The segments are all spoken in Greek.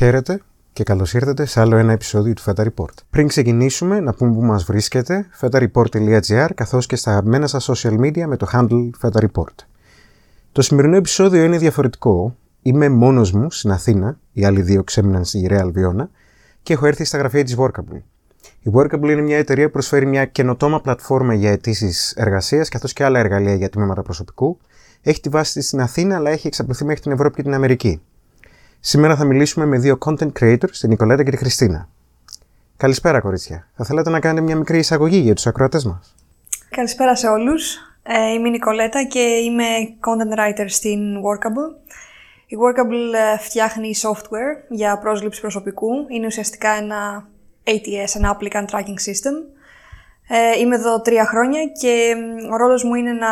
Χαίρετε και καλώς ήρθατε σε άλλο ένα επεισόδιο του Feta Report. Πριν ξεκινήσουμε, να πούμε που μας βρίσκεται, fetareport.gr καθώς και στα αγαπημένα σας social media με το handle Feta Report. Το σημερινό επεισόδιο είναι διαφορετικό. Είμαι μόνος μου στην Αθήνα, οι άλλοι δύο ξέμειναν στη Real Viona και έχω έρθει στα γραφεία της Workable. Η Workable είναι μια εταιρεία που προσφέρει μια καινοτόμα πλατφόρμα για αιτήσεις εργασίας καθώς και άλλα εργαλεία για τμήματα προσωπικού. Έχει τη βάση τη στην Αθήνα, αλλά έχει εξαπλωθεί μέχρι την Ευρώπη και την Αμερική. Σήμερα θα μιλήσουμε με δύο content creators, την Νικολέτα και τη Χριστίνα. Καλησπέρα, κορίτσια. Θα θέλατε να κάνετε μια μικρή εισαγωγή για τους ακροατές μας; Καλησπέρα σε όλους. Ε, είμαι η Νικολέτα και είμαι content writer στην Workable. Η Workable ε, φτιάχνει software για πρόσληψη προσωπικού. Είναι ουσιαστικά ένα ATS, ένα Applicant Tracking System. Ε, είμαι εδώ τρία χρόνια και ο ρόλος μου είναι να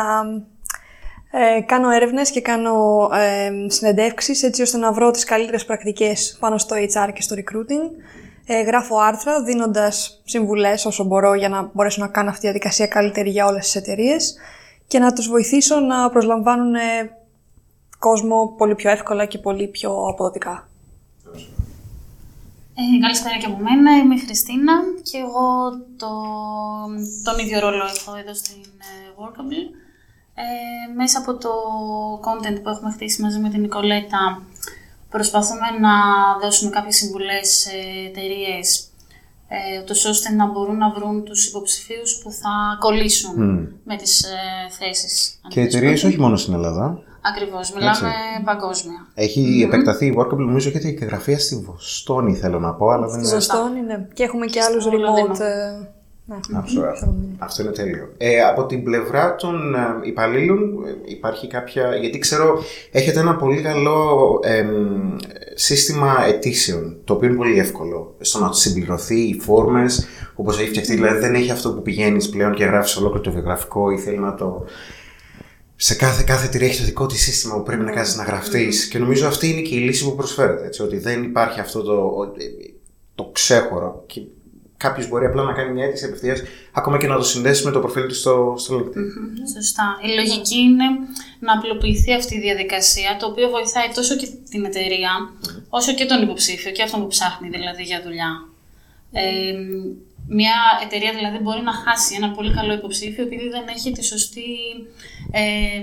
ε, κάνω έρευνες και κάνω ε, συνεντεύξεις έτσι ώστε να βρω τις καλύτερες πρακτικές πάνω στο HR και στο recruiting. Ε, γράφω άρθρα δίνοντας συμβουλές όσο μπορώ για να μπορέσω να κάνω αυτή τη διαδικασία καλύτερη για όλες τις εταιρείες και να τους βοηθήσω να προσλαμβάνουν ε, κόσμο πολύ πιο εύκολα και πολύ πιο αποδοτικά. Ε, καλησπέρα και από μένα, είμαι η Χριστίνα και εγώ το, τον ίδιο ρόλο έχω εδώ στην ε, Workable. Ε, μέσα από το content που έχουμε χτίσει μαζί με την Νικολέτα προσπαθούμε να δώσουμε κάποιες συμβουλές σε εταιρείες ε, ώστε να μπορούν να βρουν τους υποψηφίους που θα κολλήσουν με τις ε, θέσεις. Και εταιρείες όχι μόνο στην Ελλάδα. Ακριβώς, μιλάμε παγκόσμια. Έχει επεκταθεί η Workable, νομίζω έχετε και γραφεία στη Βοστόνη, θέλω να πω. Αλλά δεν Στη Βοστόνη, ναι. Και έχουμε και άλλους remote. Ε, Ναι. Αυτό είναι τέλειο. Ε, από την πλευρά των ε, υπαλλήλων ε, υπάρχει κάποια... Γιατί ξέρω έχετε ένα πολύ καλό εμ, σύστημα αιτήσεων, το οποίο είναι πολύ εύκολο στο να συμπληρωθεί οι φόρμες, όπως έχει φτιαχτεί. Δηλαδή δεν έχει αυτό που πηγαίνεις πλέον και γράφεις ολόκληρο το βιογραφικό ή θέλει να το... Σε κάθε, κάθε εταιρεία έχει το δικό της σύστημα που πρέπει να κάνεις να γραφτείς. Και νομίζω αυτή είναι και η λύση που προσφέρεται. Έτσι, ότι δεν υπάρχει αυτό το, το ξέχωρο. Και κάποιος μπορεί απλά να κάνει μια αίτηση απευθείας, ακόμα και να το συνδέσει με το προφίλ του στο, στο LinkedIn. Σωστά. Η λογική είναι να απλοποιηθεί αυτή η διαδικασία, το οποίο βοηθάει τόσο και την εταιρεία, όσο και τον υποψήφιο και αυτόν που ψάχνει δηλαδή για δουλειά. Ε, μια εταιρεία δηλαδή μπορεί να χάσει ένα πολύ καλό υποψήφιο επειδή δεν έχει τη σωστή, ε,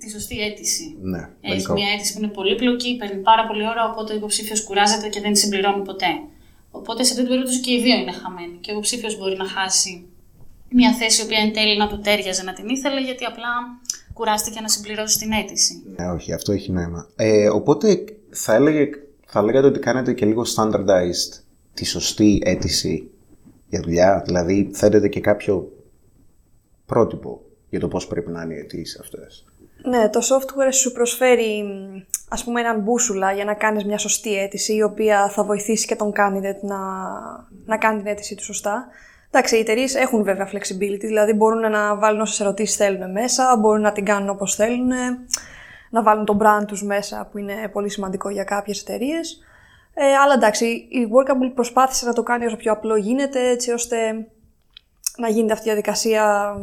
τη σωστή αίτηση. Ναι, Έχει λογικό. μια αίτηση που είναι πολύπλοκη, παίρνει πάρα πολύ ώρα, οπότε ο υποψήφιος κουράζεται και δεν τη συμπληρώνει ποτέ. Οπότε σε αυτή την περίπτωση και οι δύο είναι χαμένοι. Και ο υποψήφιος μπορεί να χάσει μια θέση η οποία εν τέλει να του τέριαζε να την ήθελε, γιατί απλά κουράστηκε να συμπληρώσει την αίτηση. Ναι, όχι, αυτό έχει νόημα. Ε, οπότε θα, έλεγε, θα λέγατε ότι κάνετε και λίγο standardized τη σωστή αίτηση για δουλειά. Δηλαδή θέτετε και κάποιο πρότυπο για το πώς πρέπει να είναι οι αιτήσεις αυτές. Ναι, το software σου προσφέρει ας πούμε έναν μπούσουλα για να κάνεις μια σωστή αίτηση η οποία θα βοηθήσει και τον candidate να, να κάνει την αίτησή του σωστά. Εντάξει, οι εταιρείες έχουν βέβαια flexibility, δηλαδή μπορούν να βάλουν όσες ερωτήσεις θέλουν μέσα, μπορούν να την κάνουν όπως θέλουν, να βάλουν τον brand τους μέσα, που είναι πολύ σημαντικό για κάποιες εταιρείες. Ε, αλλά εντάξει, η Workable προσπάθησε να το κάνει όσο πιο απλό γίνεται, έτσι ώστε να γίνεται αυτή η διαδικασία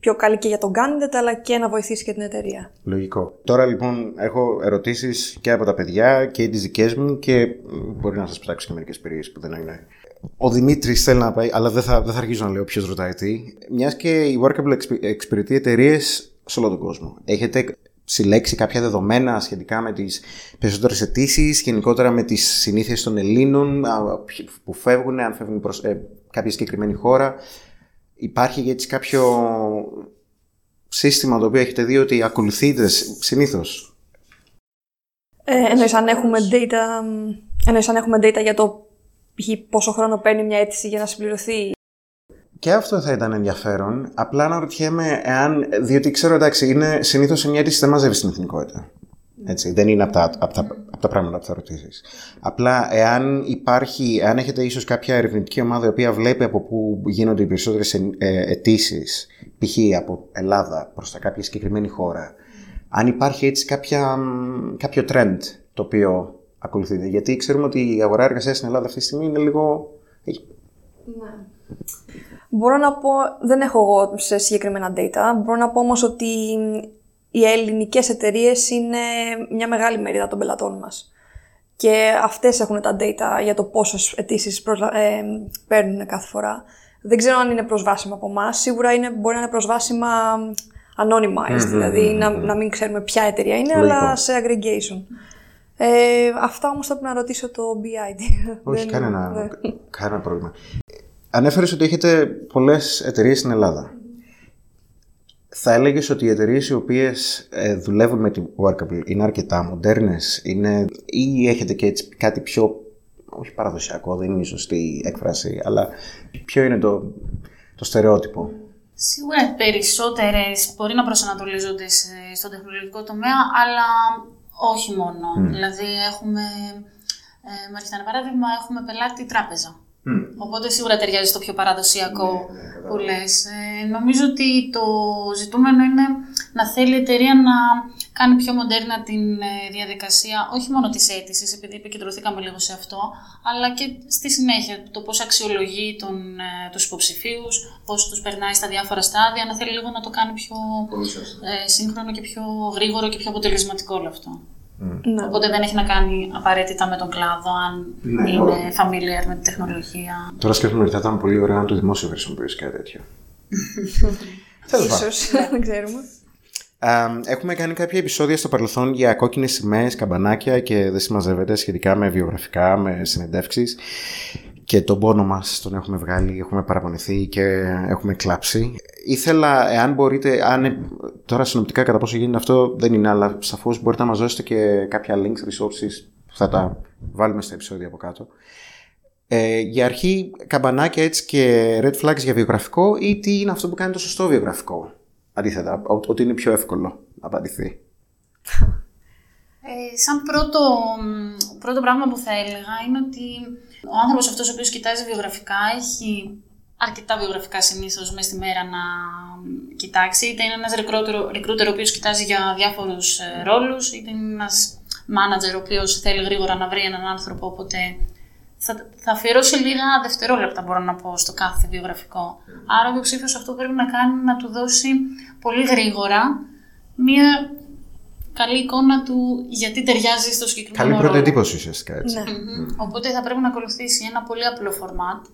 πιο καλή και για τον candidate, αλλά και να βοηθήσει και την εταιρεία. Λογικό. Τώρα λοιπόν έχω ερωτήσεις και από τα παιδιά και τις δικές μου και μ, μπορεί να σας ψάξω και μερικές περιοχές που δεν είναι. Ο Δημήτρης θέλει να πάει, αλλά δεν θα, δεν θα αρχίσω να λέω ποιος ρωτάει τι. Μιας και η Workable εξυπη- εξυπηρετεί εταιρείες σε όλο τον κόσμο. Έχετε συλλέξει κάποια δεδομένα σχετικά με τις περισσότερες αιτήσεις, γενικότερα με τις συνήθειες των Ελλήνων α, ποιοι- που φεύγουν, αν φεύγουν προς ε, κάποια συγκεκριμένη χώρα; Υπάρχει έτσι κάποιο σύστημα το οποίο έχετε δει ότι ακολουθείτε συνήθως; Ε, εννοείς αν έχουμε data, μ, εννοείς αν έχουμε data για το π.χ. πόσο χρόνο παίρνει μια αίτηση για να συμπληρωθεί; Και αυτό θα ήταν ενδιαφέρον. Απλά να ρωτιέμαι εάν. Διότι ξέρω, εντάξει, είναι συνήθως σε μια αίτηση δεν μαζεύεις την εθνικότητα. Έτσι, δεν είναι από τα, από τα, από τα πράγματα που θα ρωτήσεις. Απλά εάν υπάρχει, εάν έχετε ίσως κάποια ερευνητική ομάδα η οποία βλέπει από πού γίνονται οι περισσότερες αιτήσεις, π.χ. από Ελλάδα προς τα κάποια συγκεκριμένη χώρα, αν υπάρχει έτσι κάποια, μ, κάποιο trend το οποίο ακολουθείτε. Γιατί ξέρουμε ότι η αγορά εργασίας στην Ελλάδα αυτή τη στιγμή είναι λίγο. έχει- Μπορώ να πω, δεν έχω εγώ σε συγκεκριμένα data, μπορώ να πω όμως ότι οι ελληνικές εταιρείες είναι μια μεγάλη μερίδα των πελατών μας. και αυτές έχουν τα data για το πόσες αιτήσεις ε, παίρνουν κάθε φορά. Δεν ξέρω αν είναι προσβάσιμα από εμάς. Σίγουρα είναι, μπορεί να είναι προσβάσιμα anonymized, δηλαδή να, να μην ξέρουμε ποια εταιρεία είναι, αλλά σε aggregation. Ε, αυτά όμως θα πρέπει να ρωτήσω το BID. Όχι, κανένα, κανένα πρόβλημα. Ανέφερες ότι έχετε πολλές εταιρείες στην Ελλάδα. Θα έλεγες ότι οι εταιρείες οι οποίες ε, δουλεύουν με την Workable είναι αρκετά μοντέρνες είναι, ή έχετε και έτσι κάτι πιο, όχι παραδοσιακό, δεν είναι η σωστή έκφραση, αλλά ποιο είναι το, το στερεότυπο; Σίγουρα περισσότερες μπορεί να προσανατολίζονται στον τεχνολογικό τομέα, αλλά όχι μόνο. Δηλαδή έχουμε, ε, με ένα παράδειγμα, έχουμε πελάτη τράπεζα. Οπότε σίγουρα ταιριάζει στο πιο παραδοσιακό ναι, ναι, που λες. Ε, νομίζω ότι το ζητούμενο είναι να θέλει η εταιρεία να κάνει πιο μοντέρνα την ε, διαδικασία, όχι μόνο της αίτησης, επειδή επικεντρωθήκαμε λίγο σε αυτό, αλλά και στη συνέχεια το πώς αξιολογεί τον, ε, τους υποψηφίους, πώς τους περνάει στα διάφορα στάδια, να θέλει λίγο να το κάνει πιο ε, σύγχρονο και πιο γρήγορο και πιο αποτελεσματικό όλο αυτό. Ναι. Οπότε δεν έχει να κάνει απαραίτητα με τον κλάδο, αν ναι, είναι familiar με τη τεχνολογία. Τώρα σκέφτομαι ότι θα ήταν πολύ ωραίο αν το δημόσιο χρησιμοποιήσει κάτι τέτοιο. Ίσως, δεν ξέρουμε. Έχουμε κάνει κάποια επεισόδια στο παρελθόν για κόκκινες σημαίες, καμπανάκια και δεν συμμαζεύεται σχετικά με βιογραφικά, με συνεντεύξεις. Και τον πόνο μας τον έχουμε βγάλει, έχουμε παραπονηθεί και έχουμε κλάψει. Ήθελα, εάν μπορείτε, αν, τώρα συνοπτικά κατά πόσο γίνεται αυτό δεν είναι, αλλά σαφώς μπορείτε να μας δώσετε και κάποια links, resources που θα τα βάλουμε στα επεισόδια από κάτω. Ε, για αρχή, καμπανάκια έτσι και red flags για βιογραφικό ή τι είναι αυτό που κάνει το σωστό βιογραφικό; Αντίθετα, ότι είναι πιο εύκολο να απαντηθεί. Ε, σαν πρώτο, πρώτο πράγμα που θα έλεγα είναι ότι ο άνθρωπος αυτός ο οποίος κοιτάζει βιογραφικά έχει αρκετά βιογραφικά συνήθως μέσα στη μέρα να κοιτάξει. Είτε είναι ένας recruiter ο οποίος κοιτάζει για διάφορους ε, ρόλους, είτε είναι ένας manager ο οποίος θέλει γρήγορα να βρει έναν άνθρωπο. Οπότε θα, θα αφιερώσει λίγα δευτερόλεπτα, μπορώ να πω, στο κάθε βιογραφικό. Άρα ο υποψήφιος αυτό πρέπει να κάνει να του δώσει πολύ γρήγορα μία καλή εικόνα του γιατί ταιριάζει στο συγκεκριμένο Καλή πρώτη εντύπωση ουσιαστικά έτσι. Ναι. Οπότε θα πρέπει να ακολουθήσει ένα πολύ απλό φορμάτ.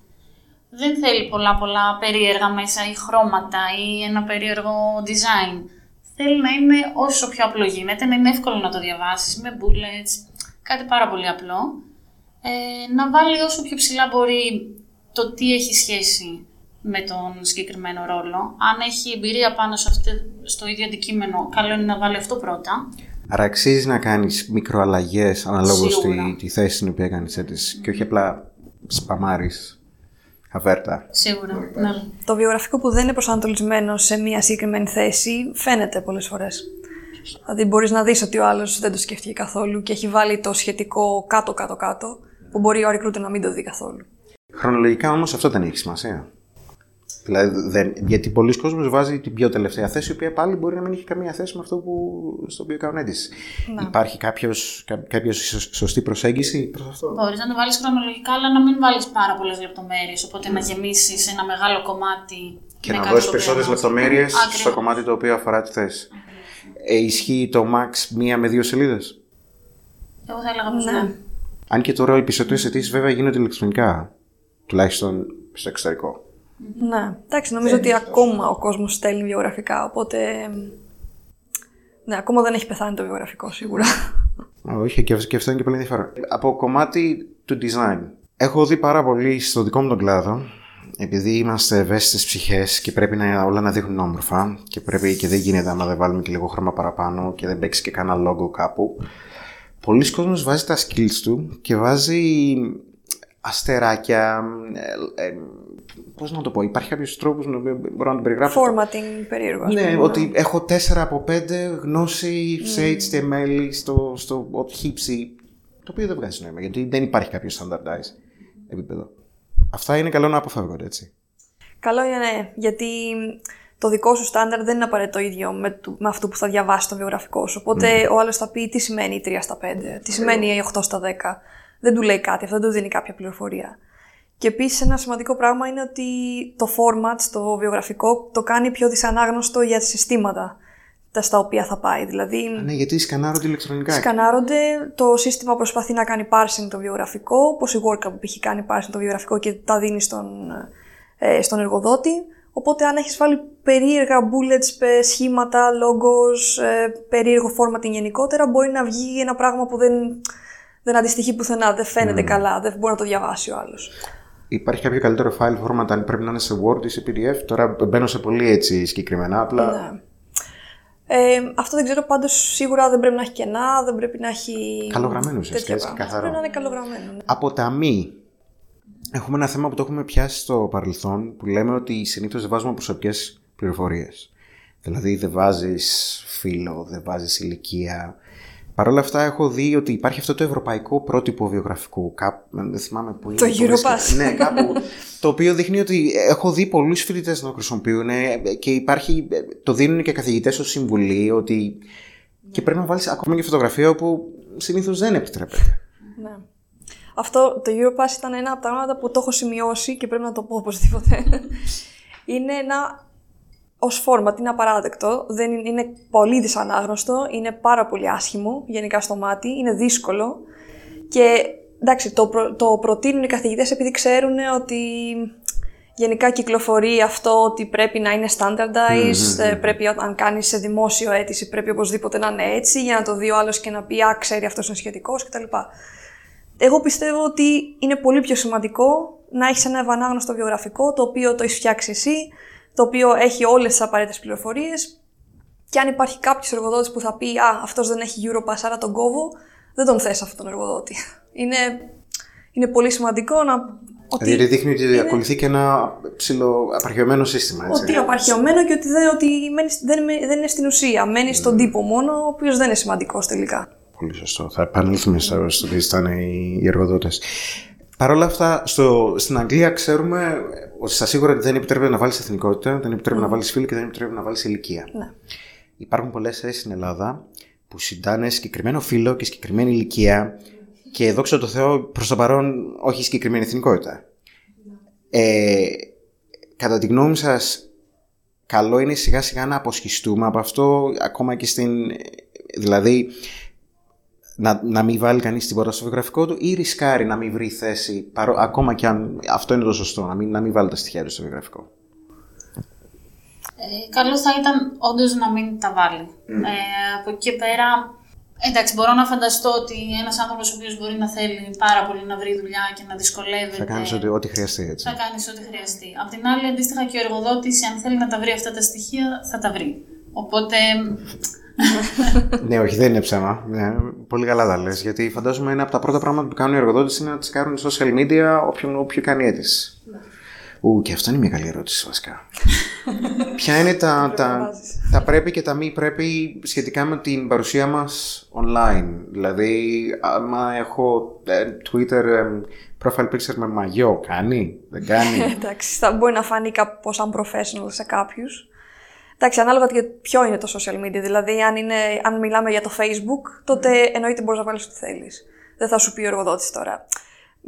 Δεν θέλει πολλά πολλά περίεργα μέσα ή χρώματα ή ένα περίεργο design. Θέλει να είναι όσο πιο απλό γίνεται, να είναι εύκολο να το διαβάσεις με bullets, κάτι πάρα πολύ απλό ε, να βάλει όσο πιο ψηλά μπορεί το τι έχει σχέση με τον συγκεκριμένο ρόλο. Αν έχει εμπειρία πάνω σε αυτό, στο ίδιο αντικείμενο, καλό είναι να βάλει αυτό πρώτα. Άρα αξίζει να κάνεις μικροαλλαγές αναλόγως τη, τη θέση στην οποία κάνεις αίτηση και όχι απλά σπαμάρεις αβέρτα. Σίγουρα. Ναι. Το βιογραφικό που δεν είναι προσανατολισμένο σε μία συγκεκριμένη θέση φαίνεται πολλές φορές. Δηλαδή, μπορείς να δεις ότι ο άλλος δεν το σκέφτηκε καθόλου και έχει βάλει το σχετικό κάτω-κάτω-κάτω που μπορεί ο recruiter να μην το δει καθόλου. Χρονολογικά όμως αυτό δεν έχει σημασία. Δηλαδή, δεν, γιατί πολλοί κόσμοι βάζει την πιο τελευταία θέση, η οποία πάλι μπορεί να μην έχει καμία θέση με αυτό που, στο οποίο κάνουν αίτηση. Υπάρχει κάποιος, κάποια σωστή προσέγγιση προς αυτό; Μπορείς να το βάλεις χρονολογικά, αλλά να μην βάλεις πάρα πολλές λεπτομέρειες. Οπότε να γεμίσεις ένα μεγάλο κομμάτι. Και να δώσεις περισσότερες λεπτομέρειες στο κομμάτι το οποίο αφορά τη θέση. Ε, ισχύει το max μία με δύο σελίδες; Εγώ θα έλεγα πως ναι. ναι. Αν και τώρα οι περισσότερες αιτήσεις βέβαια γίνονται ηλεκτρονικά. Τουλάχιστον στο εξωτερικό. Ναι. Εντάξει, νομίζω ότι ακόμα ο κόσμος στέλνει βιογραφικά. Οπότε. Ναι, ακόμα δεν έχει πεθάνει το βιογραφικό σίγουρα. Όχι, και αυτό είναι και πολύ ενδιαφέρον. Από κομμάτι του design. Έχω δει πάρα πολύ στο δικό μου τον κλάδο, επειδή είμαστε ευαίσθητες ψυχές και πρέπει να, όλα να δείχνουν όμορφα και πρέπει και δεν γίνεται άμα δεν βάλουμε και λίγο χρώμα παραπάνω και δεν παίξει και κανένα logo κάπου πολλοί κόσμος βάζει τα skills του και βάζει αστεράκια, ε, ε, πώς να το πω, υπάρχει κάποιος τρόπος να μπορώ να το περιγράψω. Formatting περίεργο. Ναι, πούμε. ότι έχω 4 από 5 γνώση σε HTML, στο, στο Hipsy, το οποίο δεν βγάζει νόημα, γιατί δεν υπάρχει κάποιο standardized επίπεδο. Αυτά είναι καλό να αποφεύγονται, έτσι. Καλό είναι, ναι, γιατί το δικό σου στάνταρ δεν είναι απαραίτητο ίδιο με, με αυτό που θα διαβάσει το βιογραφικό σου. Οπότε mm. ο άλλος θα πει τι σημαίνει 3 στα 5, τι σημαίνει 8 στα 10. Δεν του λέει κάτι, αυτό δεν του δίνει κάποια πληροφορία. Και επίσης ένα σημαντικό πράγμα είναι ότι το format, το βιογραφικό, το κάνει πιο δυσανάγνωστο για συστήματα. τα στα οποία θα πάει. Δηλαδή, ναι, γιατί σκανάρονται ηλεκτρονικά. Σκανάρονται, το σύστημα προσπαθεί να κάνει parsing το βιογραφικό, όπως η Workup έχει κάνει parsing το βιογραφικό και τα δίνει στον, ε, στον εργοδότη. Οπότε αν έχεις βάλει περίεργα bullets, σχήματα, logos, ε, περίεργο formatting γενικότερα, μπορεί να βγει ένα πράγμα που δεν, δεν αντιστοιχεί πουθενά, δεν φαίνεται mm. καλά, δεν μπορεί να το διαβάσει ο άλλος. Υπάρχει κάποιο καλύτερο file format αν πρέπει να είναι σε Word ή σε PDF. Τώρα μπαίνω σε πολύ έτσι συγκεκριμένα, απλά... Ναι. Ε, αυτό δεν ξέρω, πάντως σίγουρα δεν πρέπει να έχει κενά, δεν πρέπει να έχει... Καλογραμμένο ουσιαστικά, έτσι καθαρό. Πρέπει να είναι καλογραμμένο. Ναι. Από τα μη, έχουμε ένα θέμα που το έχουμε πιάσει στο παρελθόν, που λέμε ότι συνήθως δεν βάζουμε προσωπικές πληροφορίες. Δηλαδή δεν βάζεις φίλο, δεν βάζεις ηλικία, Παρ' όλα αυτά έχω δει ότι υπάρχει αυτό το ευρωπαϊκό πρότυπο βιογραφικού. Κάπου, δεν θυμάμαι που είναι. Το Europass. Ναι, κάπου. το οποίο δείχνει ότι έχω δει πολλούς φοιτητές να το χρησιμοποιούν και υπάρχει, το δίνουν και καθηγητές ως συμβουλή ότι. Και πρέπει να βάλεις ακόμα και φωτογραφία όπου συνήθως δεν επιτρέπεται. Ναι. Αυτό το Europass ήταν ένα από τα πράγματα που το έχω σημειώσει και πρέπει να το πω οπωσδήποτε. είναι ένα ως format είναι απαράδεκτο, δεν είναι, είναι πολύ δυσανάγνωστο, είναι πάρα πολύ άσχημο γενικά στο μάτι, είναι δύσκολο και εντάξει, το, το προτείνουν οι καθηγητές επειδή ξέρουν ότι γενικά κυκλοφορεί αυτό ότι πρέπει να είναι standardized, ε, πρέπει αν κάνεις σε δημόσιο αίτηση πρέπει οπωσδήποτε να είναι έτσι για να το δει ο άλλος και να πει «Α, ξέρει αυτός είναι σχετικός» κτλ. Εγώ πιστεύω ότι είναι πολύ πιο σημαντικό να έχεις ένα ευανάγνωστο βιογραφικό το οποίο το έχεις φτιάξει εσύ, το οποίο έχει όλες τις απαραίτητες πληροφορίες. Και αν υπάρχει κάποιος εργοδότης που θα πει Α, αυτός δεν έχει Europass, άρα τον κόβω, δεν τον θες αυτόν τον εργοδότη. Είναι, είναι πολύ σημαντικό να. Ότι δηλαδή δείχνει ότι είναι... ακολουθεί και ένα ψηλό απαρχαιωμένο σύστημα. Έτσι. Ότι απαρχαιωμένο και ότι, δεν, ότι δεν, δεν είναι στην ουσία. Μένει στον mm. τύπο μόνο, ο οποίος δεν είναι σημαντικός τελικά. Πολύ σωστό. Θα επανέλθουμε στο τι ήταν οι εργοδότες. Παρ' όλα αυτά, στο, στην Αγγλία ξέρουμε ότι στα σίγουρα δεν επιτρέπεται να βάλεις εθνικότητα, δεν επιτρέπεται να βάλεις φίλο και δεν επιτρέπεται να βάλεις ηλικία. Ναι. Υπάρχουν πολλές θέσεις στην Ελλάδα που συντάνε συγκεκριμένο φίλο και συγκεκριμένη ηλικία και δόξα τω Θεώ προς το παρόν όχι συγκεκριμένη εθνικότητα. Ε, κατά τη γνώμη σας, καλό είναι σιγά σιγά να αποσχιστούμε από αυτό ακόμα και στην. Δηλαδή, να, να μην βάλει κανείς τίποτα στο βιογραφικό του ή ρισκάρει να μην βρει θέση, παρό, ακόμα και αν αυτό είναι το σωστό, να μην, να μην βάλει τα στοιχεία του στο βιογραφικό. Ε, καλό θα ήταν όντως να μην τα βάλει. Mm. Ε, από εκεί και πέρα, εντάξει, μπορώ να φανταστώ ότι ένας άνθρωπος ο οποίος μπορεί να θέλει πάρα πολύ να βρει δουλειά και να δυσκολεύεται. Θα κάνεις ό,τι, ό,τι χρειαστεί, έτσι. Θα κάνεις ό,τι χρειαστεί. Απ' την άλλη, αντίστοιχα και ο εργοδότης, αν θέλει να τα βρει αυτά τα στοιχεία, θα τα βρει. Οπότε ναι, όχι, δεν είναι ψέμα. Ναι, πολύ καλά τα λες. Γιατί φαντάζομαι είναι από τα πρώτα πράγματα που κάνουν οι εργοδότες είναι να τις κάνουν social media όποιον, όποιο κάνει αίτηση. Ού, και αυτό είναι μια καλή ερώτηση βασικά. Ποια είναι τα, τα, τα πρέπει και τα μη πρέπει σχετικά με την παρουσία μας online. Δηλαδή, άμα έχω ε, Twitter ε, profile picture με μαγιό, κάνει, δεν κάνει; Εντάξει, θα μπορεί να φανεί κάπω unprofessional σε κάποιους. Εντάξει, ανάλογα και ποιο είναι το social media. Δηλαδή, αν, είναι, αν μιλάμε για το Facebook, τότε εννοείται μπορείς να βάλεις ό,τι θέλεις. Δεν θα σου πει ο εργοδότης τώρα.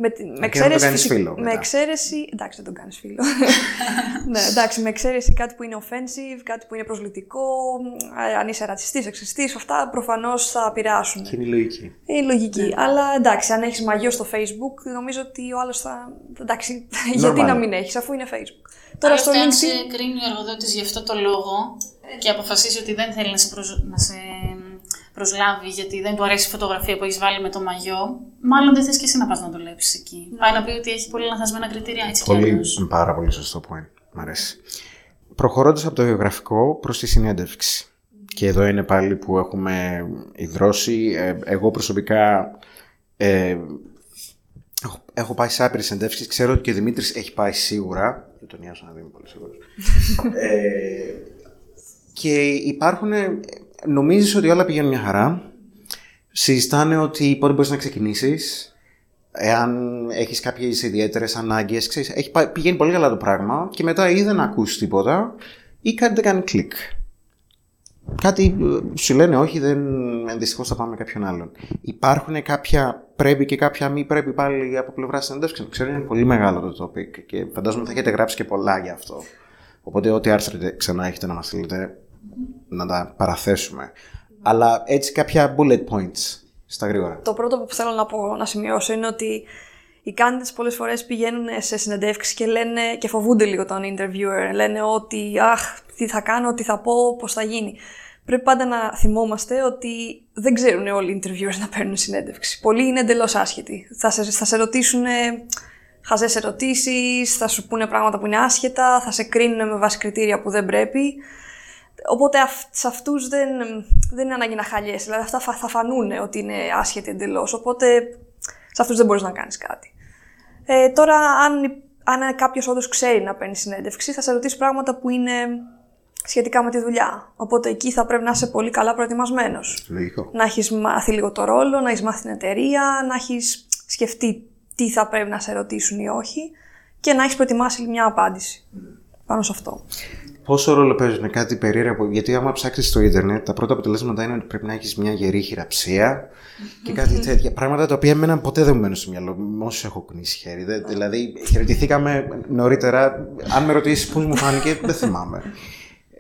Με, με εξαίρεση. Φίλο, με εξαίρεση. Εντάξει, δεν τον κάνεις φίλο. ναι, εντάξει, με εξαίρεση κάτι που είναι offensive, κάτι που είναι προσλητικό. Αν είσαι ρατσιστής, εξιστή, αυτά προφανώς θα επηρεάσουν. Και είναι λογική. Είναι λογική. Ναι. Αλλά εντάξει, αν έχεις μαγειό στο Facebook, νομίζω ότι ο άλλος θα. Εντάξει, γιατί να μην έχεις, αφού είναι Facebook. Τώρα στο LinkedIn. Αν σε κρίνει ο εργοδότης γι' αυτό το λόγο και αποφασίσει ότι δεν θέλει να σε, να σε προσλάβει γιατί δεν του αρέσει η φωτογραφία που έχεις βάλει με το μαγιό, μάλλον δεν θες και εσύ να πας να δουλέψεις εκεί. Ναι. Πάει να πει ότι έχει πολύ λανθασμένα κριτήρια έτσι πολύ, κι Πάρα πολύ σωστό point. Μ' αρέσει. Προχωρώντας από το βιογραφικό προς τη συνέντευξη. Και εδώ είναι πάλι που έχουμε ιδρώσει. Ε, εγώ προσωπικά ε, έχω, έχω πάει σε άπειρες συνεντεύξεις. Ξέρω ότι και ο Δημήτρης έχει πάει σίγουρα. Δεν τον νοιάζω να δει, είμαι πολύ σίγουρος. ε, και υπάρχουν. Νομίζεις ότι όλα πηγαίνουν μια χαρά. Συζητάνε ότι πότε μπορείς να ξεκινήσεις. Εάν έχεις κάποιες ιδιαίτερες ανάγκες, έχει πηγαίνει πολύ καλά το πράγμα και μετά ή δεν ακούς τίποτα ή κάτι δεν κάνει κλικ. Κάτι ε, σου λένε όχι, δεν, δυστυχώς θα πάμε με κάποιον άλλον. Υπάρχουν κάποια πρέπει και κάποια μη πρέπει πάλι από πλευράς συνέντευξης. Ξέρω είναι πολύ μεγάλο το topic και φαντάζομαι θα έχετε γράψει και πολλά για αυτό. Οπότε ό,τι άρθρο ξανά έχετε να μας στείλετε, να τα παραθέσουμε. Αλλά έτσι κάποια bullet points στα γρήγορα. Το πρώτο που θέλω να, πω, να σημειώσω είναι ότι οι candidates πολλές φορές πηγαίνουν σε συνεντεύξεις και, λένε, και φοβούνται λίγο τον interviewer. Λένε ότι αχ, τι θα κάνω, τι θα πω, πώς θα γίνει. Πρέπει πάντα να θυμόμαστε ότι δεν ξέρουν όλοι οι interviewers να παίρνουν συνέντευξη. Πολλοί είναι εντελώς άσχετοι. Θα σε, θα σε ρωτήσουν χαζές ερωτήσεις, θα σου πούνε πράγματα που είναι άσχετα, θα σε κρίνουν με βάση κριτήρια που δεν πρέπει. Οπότε σε αυτούς δεν, δεν είναι ανάγκη να χαλιέσαι, δηλαδή αυτά θα φανούν ότι είναι άσχετοι εντελώς. οπότε σε αυτούς δεν μπορείς να κάνεις κάτι. Ε, τώρα, αν, αν κάποιος όντως ξέρει να παίρνει συνέντευξη, θα σε ρωτήσει πράγματα που είναι σχετικά με τη δουλειά. Οπότε εκεί θα πρέπει να είσαι πολύ καλά προετοιμασμένος. Να έχεις μάθει λίγο το ρόλο, να έχεις μάθει την εταιρεία, να έχεις σκεφτεί τι θα πρέπει να σε ρωτήσουν ή όχι και να έχεις προετοιμάσει μια απάντηση πάνω σε αυτό. Πόσο ρόλο παίζουν κάτι περίεργο, γιατί άμα ψάξεις στο Ιντερνετ, τα πρώτα αποτελέσματα είναι ότι πρέπει να έχεις μια γερή χειραψία και κάτι τέτοια. Πράγματα τα οποία εμένα ποτέ δεν μου μένουν στο μυαλό μου, όσο έχω κουνήσει χέρι. Δηλαδή, χαιρετηθήκαμε νωρίτερα. Αν με ρωτήσεις πώ μου φάνηκε, δεν θυμάμαι.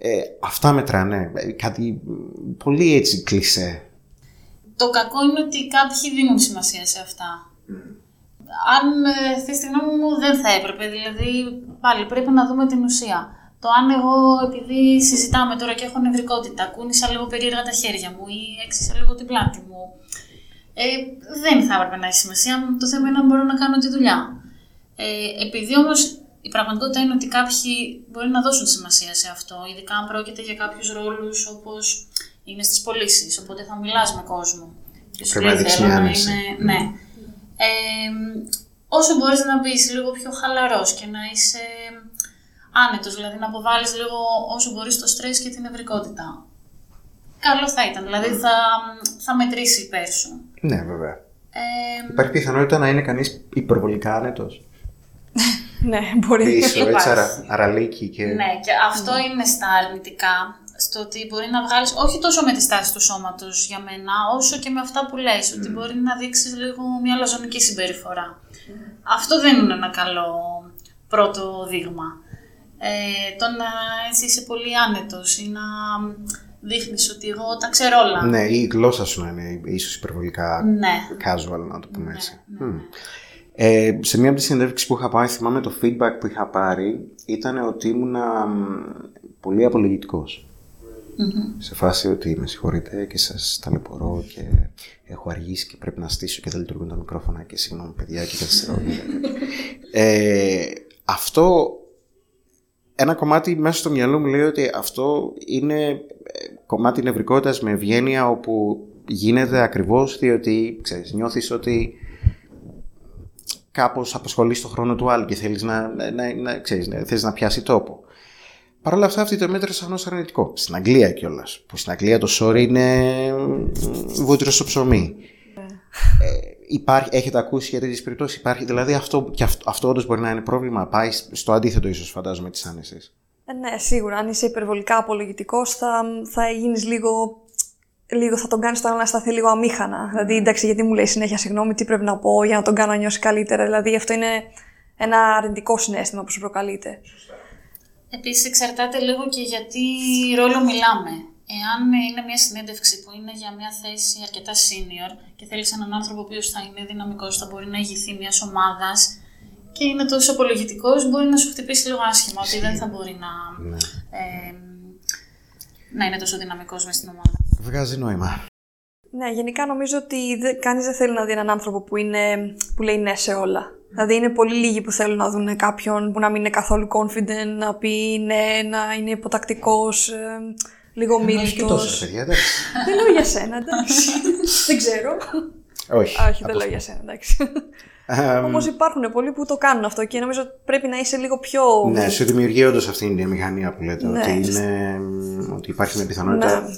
Ε, αυτά μετράνε. Κάτι πολύ έτσι κλεισέ. Το κακό είναι ότι κάποιοι δίνουν σημασία σε αυτά. Αν ε, θες τη γνώμη μου, δεν θα έπρεπε. Δηλαδή, πάλι πρέπει να δούμε την ουσία. Το αν εγώ, επειδή συζητάμε τώρα και έχω νευρικότητα, κούνησα λίγο περίεργα τα χέρια μου ή έξισα λίγο την πλάτη μου, ε, δεν θα έπρεπε να έχει σημασία. Το θέμα είναι να μπορώ να κάνω τη δουλειά. Ε, επειδή όμως η πραγματικότητα είναι ότι κάποιοι μπορεί να δώσουν σημασία σε αυτό, ειδικά αν πρόκειται για κάποιους ρόλους όπως είναι στις πωλήσεις. Οπότε θα μιλάς με κόσμο. Και σου λέει θέλω να είναι. Ναι. Ε, όσο μπορείς να μπεις λίγο πιο χαλαρός και να είσαι άνετος, δηλαδή να αποβάλεις λίγο όσο μπορείς το στρες και την ευρικότητα. Καλό θα ήταν, δηλαδή θα, θα μετρήσει υπέρ σου. Ναι, βέβαια. Ε, Υπάρχει πιθανότητα να είναι κανείς υπερβολικά άνετος. Ναι, μπορεί. Πίσω, έτσι αρα, αραλίκι και... Ναι, και αυτό είναι στα αρνητικά, στο ότι μπορεί να βγάλεις, όχι τόσο με τη στάση του σώματος για μένα, όσο και με αυτά που λες, ότι μπορεί να δείξεις λίγο μια λαζονική συμπεριφορά. Αυτό δεν είναι ένα καλό πρώτο δείγμα ε, το να έτσι είσαι πολύ άνετος ή να δείχνεις ότι εγώ τα ξέρω όλα. Ναι, ή η γλώσσα σου να είναι ίσως υπερβολικά ναι. casual, να το πούμε ναι, έτσι. Ναι. Ε, σε μία από τις συνέντευξεις που είχα πάει, θυμάμαι το feedback που είχα πάρει, ήταν ότι ήμουν πολύ απολογητικός. Mm-hmm. Σε φάση ότι με συγχωρείτε και σας ταλαιπωρώ και έχω αργήσει και πρέπει να στήσω και δεν λειτουργούν τα μικρόφωνα και συγγνώμη παιδιά και καθυστερώ. ε, αυτό ένα κομμάτι μέσα στο μυαλό μου λέει ότι αυτό είναι ε, κομμάτι νευρικότητας με ευγένεια όπου γίνεται ακριβώς διότι ξέρεις, νιώθεις ότι κάπως απασχολείς το χρόνο του άλλου και θέλεις να, να, να, ξέρεις, θέλεις να πιάσει τόπο. Παρ' όλα αυτά, αυτή το μέτρο σαν ως αρνητικό. Στην Αγγλία κιόλας. Που στην Αγγλία το sorry είναι βούτυρο στο ψωμί. Ε, Υπάρχει, έχετε ακούσει για τέτοιες περιπτώσεις, υπάρχει. Δηλαδή αυτό, και αυτό, αυτό όντως μπορεί να είναι πρόβλημα. Πάει στο αντίθετο, ίσως φαντάζομαι, της άνεσης. Ε, ναι, σίγουρα. Αν είσαι υπερβολικά απολογητικός, θα, θα γίνεις λίγο. Λίγο θα τον κάνεις το άλλο να σταθεί λίγο αμήχανα. Δηλαδή, εντάξει, γιατί μου λέει συνέχεια συγγνώμη, τι πρέπει να πω για να τον κάνω να νιώσει καλύτερα. Δηλαδή, αυτό είναι ένα αρνητικό συνέστημα που σου προκαλείται. Επίσης, εξαρτάται λίγο και γιατί ρόλο μιλάμε. Εάν είναι μια συνέντευξη που είναι για μια θέση αρκετά senior και θέλεις έναν άνθρωπο ο οποίος θα είναι δυναμικός, θα μπορεί να ηγηθεί μιας ομάδας και είναι τόσο απολογητικός, μπορεί να σου χτυπήσει λίγο άσχημα ότι δεν θα μπορεί να, ναι. ε, να είναι τόσο δυναμικός μες στην ομάδα. Βγάζει νόημα. Ναι, γενικά νομίζω ότι κανείς δεν θέλει να δει έναν άνθρωπο που, είναι, που λέει ναι σε όλα. Δηλαδή είναι πολύ λίγοι που θέλουν να δουν κάποιον που να μην είναι καθόλου confident, να πει ναι, να είναι υποτακτικός. Ε, λίγο μίλητος. Δεν λέω για σένα, εντάξει. δεν ξέρω. Όχι. Όχι, δεν λέω για σένα, εντάξει. Όμως υπάρχουν πολλοί που το κάνουν αυτό και νομίζω πρέπει να είσαι λίγο πιο. Ναι, σου δημιουργεί όντως αυτή η μηχανία που λέτε. Ναι. Ότι, είναι, ότι υπάρχει μια πιθανότητα. Ναι.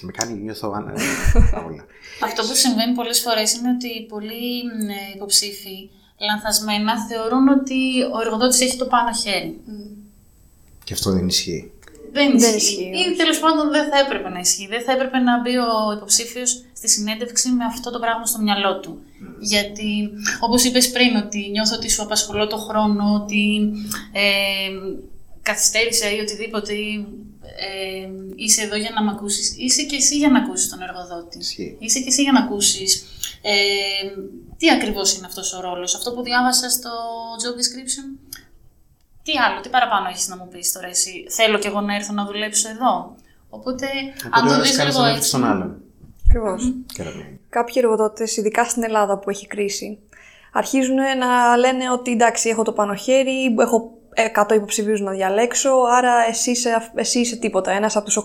Με κάνει νιώθω όλα. Αυτό που συμβαίνει πολλές φορές είναι ότι πολλοί ε, υποψήφοι λανθασμένα θεωρούν ότι ο εργοδότης έχει το πάνω χέρι. Και αυτό δεν ισχύει. Δεν ισχύει. Ή τέλος πάντων δεν θα έπρεπε να ισχύει. Δεν θα έπρεπε να μπει ο υποψήφιος στη συνέντευξη με αυτό το πράγμα στο μυαλό του. Γιατί, όπως είπες πριν, ότι νιώθω ότι σου απασχολώ το χρόνο, ότι ε, καθυστέρησα ή οτιδήποτε, ή Ε, είσαι εδώ για να με ακούσεις, είσαι και εσύ για να ακούσεις τον εργοδότη. Ισχύει. Είσαι και εσύ για να ακούσεις ε, τι ακριβώς είναι αυτός ο ρόλος. Αυτό που διάβασα στο job description. Τι άλλο, τι παραπάνω έχεις να μου πεις τώρα εσύ. Θέλω κι εγώ να έρθω να δουλέψω εδώ. Οπότε, αν το δεις λίγο έτσι. στον άλλον. Ακριβώς. Και ρωτάει. Κάποιοι εργοδότες, ειδικά στην Ελλάδα που έχει κρίση, αρχίζουν να λένε ότι εντάξει, έχω το πάνω χέρι, έχω 100 υποψηφίους να διαλέξω, άρα εσύ είσαι, εσύ είσαι τίποτα, ένας από τους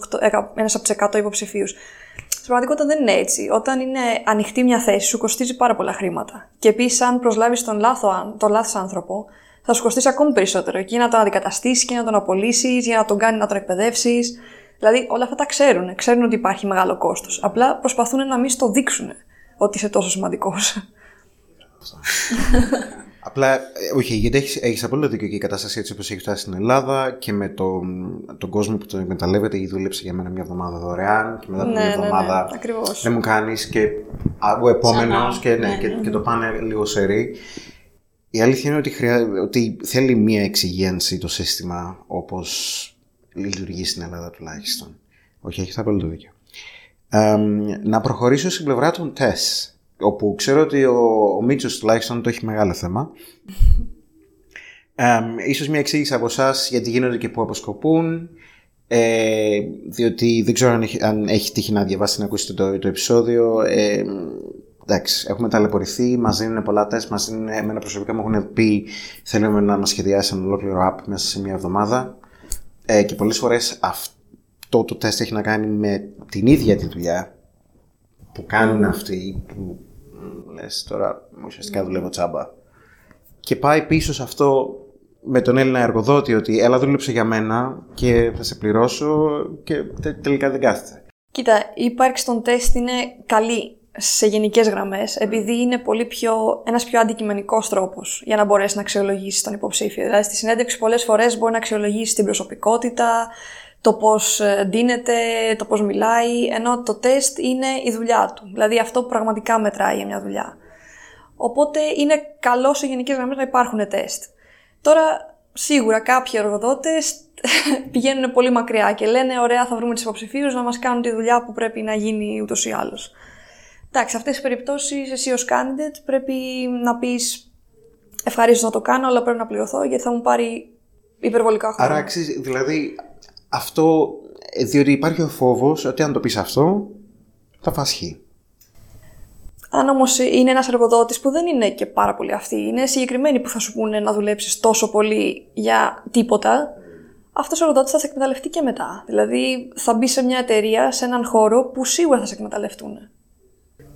ένας από τους 100 υποψηφίους. Στην πραγματικότητα δεν είναι έτσι. Όταν είναι ανοιχτή μια θέση, σου κοστίζει πάρα πολλά χρήματα. Και επίσης, αν προσλάβεις τον λάθο τον λάθος άνθρωπο, θα σου κοστίσει ακόμη περισσότερο. Και να τον αντικαταστήσεις και να τον απολύσεις, για να τον κάνει να τον εκπαιδεύσεις. Δηλαδή, όλα αυτά τα ξέρουν. Ξέρουν ότι υπάρχει μεγάλο κόστος. Απλά προσπαθούν να μην στο δείξουν ότι είσαι τόσο σημαντικός. Απλά, ε, όχι, γιατί έχεις έχεις απόλυτο δίκιο και η κατάσταση έτσι όπως έχει φτάσει στην Ελλάδα και με το, τον κόσμο που τον εκμεταλλεύεται ή δούλεψε για μένα μια εβδομάδα δωρεάν και μετά από Ναι, μια ναι, ναι, εβδομάδα ακριβώς. δεν μου κάνεις και α, ο επόμενος Ξανά. και, ναι, Ναι, και, ναι. και το πάνε λίγο σε ρί. Η αλήθεια είναι ότι, χρειά, ότι θέλει μια εξυγίανση το σύστημα όπως λειτουργεί στην Ελλάδα τουλάχιστον. Όχι, έχεις απόλυτο δίκιο. Ε, να προχωρήσω στην πλευρά των τεστ, όπου ξέρω ότι ο, ο Μίτσος τουλάχιστον το έχει μεγάλο θέμα. Ε, ίσως μια εξήγηση από εσάς γιατί γίνονται και πού αποσκοπούν. Ε, διότι δεν ξέρω αν έχει, αν έχει τύχει να διαβάσει να ακούσετε το, το επεισόδιο. Ε, εντάξει, έχουμε ταλαιπωρηθεί, μας δίνουν πολλά τεστ, μας δίνουν, εμένα προσωπικά μου έχουν πει θέλουμε να μας σχεδιάσει ένα ολόκληρο app μέσα σε μια εβδομάδα. Ε, και πολλές φορές αυτό το τεστ έχει να κάνει με την ίδια τη δουλειά που κάνουν αυτοί που μ, λες τώρα ουσιαστικά δουλεύω τσάμπα. Και πάει πίσω σε αυτό με τον Έλληνα εργοδότη ότι έλα δούλεψε για μένα και θα σε πληρώσω και τε- τελικά δεν κάθεται. Κοίτα, η ύπαρξη των τεστ είναι καλή σε γενικές γραμμές, επειδή είναι πολύ πιο, ένας πιο αντικειμενικός τρόπος για να μπορέσεις να αξιολογήσεις τον υποψήφιο. Δηλαδή, στη συνέντευξη πολλές φορές μπορεί να αξιολογήσεις την προσωπικότητα, το πώς ε, ντύνεται, το πώς μιλάει, ενώ το τεστ είναι η δουλειά του. Δηλαδή, αυτό που πραγματικά μετράει για μια δουλειά. Οπότε είναι καλό σε γενικές γραμμές να υπάρχουν τεστ. Τώρα, σίγουρα κάποιοι εργοδότες πηγαίνουν πολύ μακριά και λένε: Ωραία, θα βρούμε τους υποψηφίους να μας κάνουν τη δουλειά που πρέπει να γίνει ούτως ή άλλως. Εντάξει, σε αυτές τις περιπτώσεις, εσύ ως candidate πρέπει να πεις: Ευχαρίστως να το κάνω, αλλά πρέπει να πληρωθώ γιατί θα μου πάρει υπερβολικά χρόνο. Άρα αξίζει, δηλαδή αυτό, ε, διότι υπάρχει ο φόβος ότι αν το πεις αυτό θα φας χ. Αν όμως είναι ένας εργοδότης που δεν είναι και πάρα πολύ αυτοί, είναι συγκεκριμένοι που θα σου πούνε να δουλέψεις τόσο πολύ για τίποτα, αυτός ο εργοδότης θα σε εκμεταλλευτεί και μετά. Δηλαδή θα μπει σε μια εταιρεία, σε έναν χώρο που σίγουρα θα σε εκμεταλλευτούν.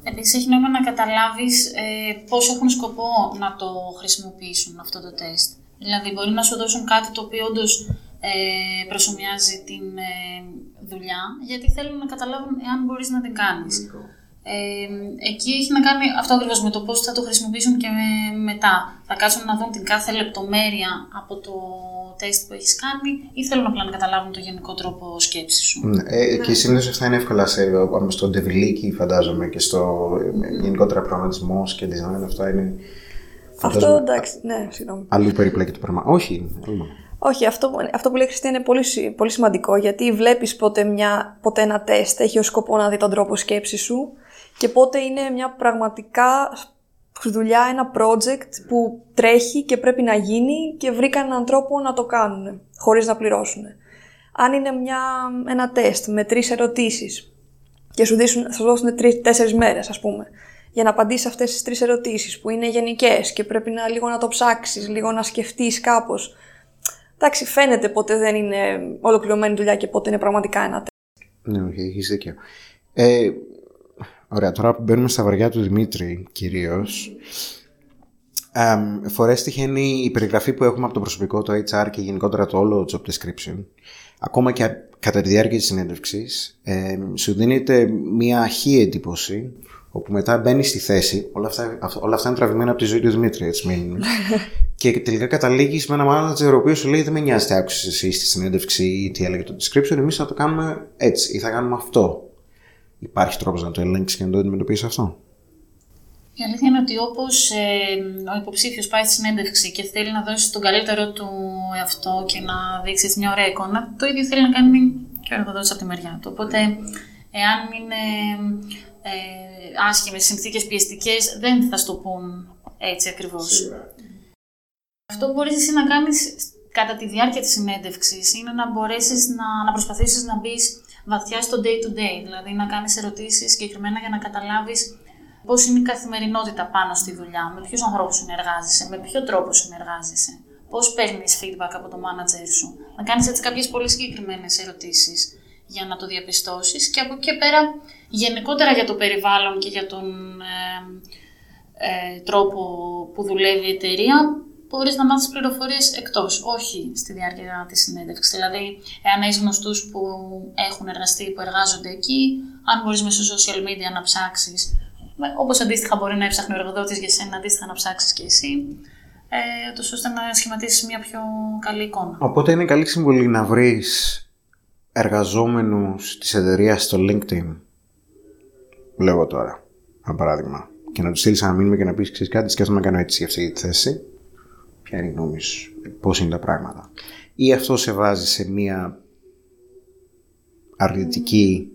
Επίσης έχει νόημα να καταλάβεις ε, πώς έχουν σκοπό να το χρησιμοποιήσουν αυτό το τεστ. Δηλαδή μπορεί να σου δώσουν κάτι το οποίο όντως ε, προσωμιάζει την ε, δουλειά, γιατί θέλουν να καταλάβουν εάν μπορείς να την κάνεις. Ε, εκεί έχει να κάνει αυτό ακριβώς με το πώς θα το χρησιμοποιήσουν και με- μετά. Θα κάτσουν να δουν την κάθε λεπτομέρεια από το τεστ που έχεις κάνει ή θέλουν απλά να καταλάβουν το γενικό τρόπο σκέψης σου. Ναι, ε, και συνήθως αυτά είναι εύκολα σε, πάμε στο Ντεβιλίκι, φαντάζομαι, και στο ε, γενικότερα προγραμματισμός και design. Αυτά είναι. Αυτό φαντάζομαι, εντάξει, ναι, συγγνώμη. Αλλού περιπλέκει το πράγμα. Όχι, αλλού. Όχι, αυτό, αυτό που λέει η Χριστίνα είναι πολύ, σι- πολύ σημαντικό γιατί βλέπεις πότε, μια, πότε ένα τεστ έχει ως σκοπό να δει τον τρόπο σκέψης σου και πότε είναι μια πραγματικά δουλειά, ένα project που τρέχει και πρέπει να γίνει και βρήκαν έναν τρόπο να το κάνουν χωρίς να πληρώσουν. Αν είναι μια, ένα τεστ με τρεις ερωτήσεις και σου, δίσουν, θα σου δώσουν τρει- τέσσερις μέρες ας πούμε για να απαντήσεις αυτές τις τρεις ερωτήσεις που είναι γενικές και πρέπει να λίγο να το ψάξεις, λίγο να σκεφτείς κάπως. Εντάξει, φαίνεται πότε δεν είναι ολοκληρωμένη δουλειά και πότε είναι πραγματικά ένα τεστ. Ναι, όχι, έχεις δίκιο. Ε, ωραία, τώρα που μπαίνουμε στα βαριά του Δημήτρη κυρίως, Um, φορές τυχαίνει η περιγραφή που έχουμε από το προσωπικό, το HR και γενικότερα το όλο job description, ακόμα και κατά τη διάρκεια της συνέντευξης, ε, σου δίνεται μία χή εντύπωση, όπου μετά μπαίνει στη θέση, όλα αυτά, όλα αυτά είναι τραβημένα από τη ζωή του Δημήτρη, έτσι μην και τελικά καταλήγεις με ένα manager ο οποίος σου λέει δεν με νοιάζει τι άκουσες εσύ στη συνέντευξη ή τι έλεγε το description, εμείς θα το κάνουμε έτσι ή θα κάνουμε αυτό. Υπάρχει τρόπος να το ελέγξεις και να το αντιμετωπίσεις αυτό; Η αλήθεια είναι ότι όπως ο υποψήφιος πάει στη συνέντευξη και θέλει να δώσει τον καλύτερο του εαυτό και να δείξει έτσι μια ωραία εικόνα, το ίδιο θέλει να κάνει και και ο εργοδότης από τη μεριά του. Οπότε, εάν είναι ε, άσχημες συνθήκες πιεστικές, δεν θα στο πούν έτσι ακριβώς. Αυτό που μπορείς εσύ να κάνεις κατά τη διάρκεια της συνέντευξης είναι να μπορέσεις να, να προσπαθήσεις να μπεις βαθιά στο day to day. Δηλαδή να κάνεις ερωτήσεις συγκεκριμένα για να καταλάβεις πώς είναι η καθημερινότητα πάνω στη δουλειά, με ποιους ανθρώπους συνεργάζεσαι, με ποιο τρόπο συνεργάζεσαι, πώς παίρνεις feedback από το manager σου. Να κάνεις έτσι κάποιες πολύ συγκεκριμένες ερωτήσεις για να το διαπιστώσεις και από εκεί και πέρα γενικότερα για το περιβάλλον και για τον ε, ε, τρόπο που δουλεύει η εταιρεία μπορείς να μάθεις πληροφορίες εκτός, όχι στη διάρκεια της συνέντευξης. Δηλαδή, εάν έχεις γνωστούς που έχουν εργαστεί, που εργάζονται εκεί, αν μπορείς μέσω social media να ψάξεις, όπως αντίστοιχα μπορεί να έψαχνε ο εργοδότης για σένα, αντίστοιχα να ψάξεις και εσύ, ε, τόσο ώστε να σχηματίσεις μια πιο καλή εικόνα. Οπότε είναι καλή συμβολή να βρεις εργαζόμενους της εταιρείας στο LinkedIn. Λέω τώρα, ένα παράδειγμα. Και να του στείλεις ένα μήνυμα και να πεις: Ξέρεις κάτι, σκέφτομαι να κάνω έτσι για αυτή τη θέση ποια είναι η γνώμη σου, πώς είναι τα πράγματα. Ή αυτό σε βάζει σε μία αρνητική,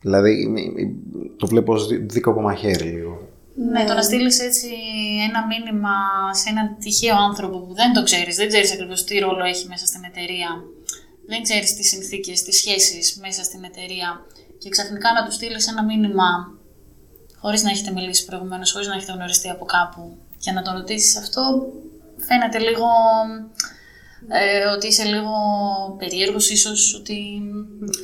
δηλαδή το βλέπω ως δίκοπο μαχαίρι λίγο. Ναι, το να στείλεις έτσι ένα μήνυμα σε έναν τυχαίο άνθρωπο που δεν το ξέρεις, δεν ξέρεις ακριβώς τι ρόλο έχει μέσα στην εταιρεία, δεν ξέρεις τις συνθήκες, τις σχέσεις μέσα στην εταιρεία και ξαφνικά να του στείλεις ένα μήνυμα χωρίς να έχετε μιλήσει προηγουμένως, χωρίς να έχετε γνωριστεί από κάπου και να τον ρωτήσεις αυτό, φαίνεται λίγο ε, ότι είσαι λίγο περίεργος ίσως, ότι...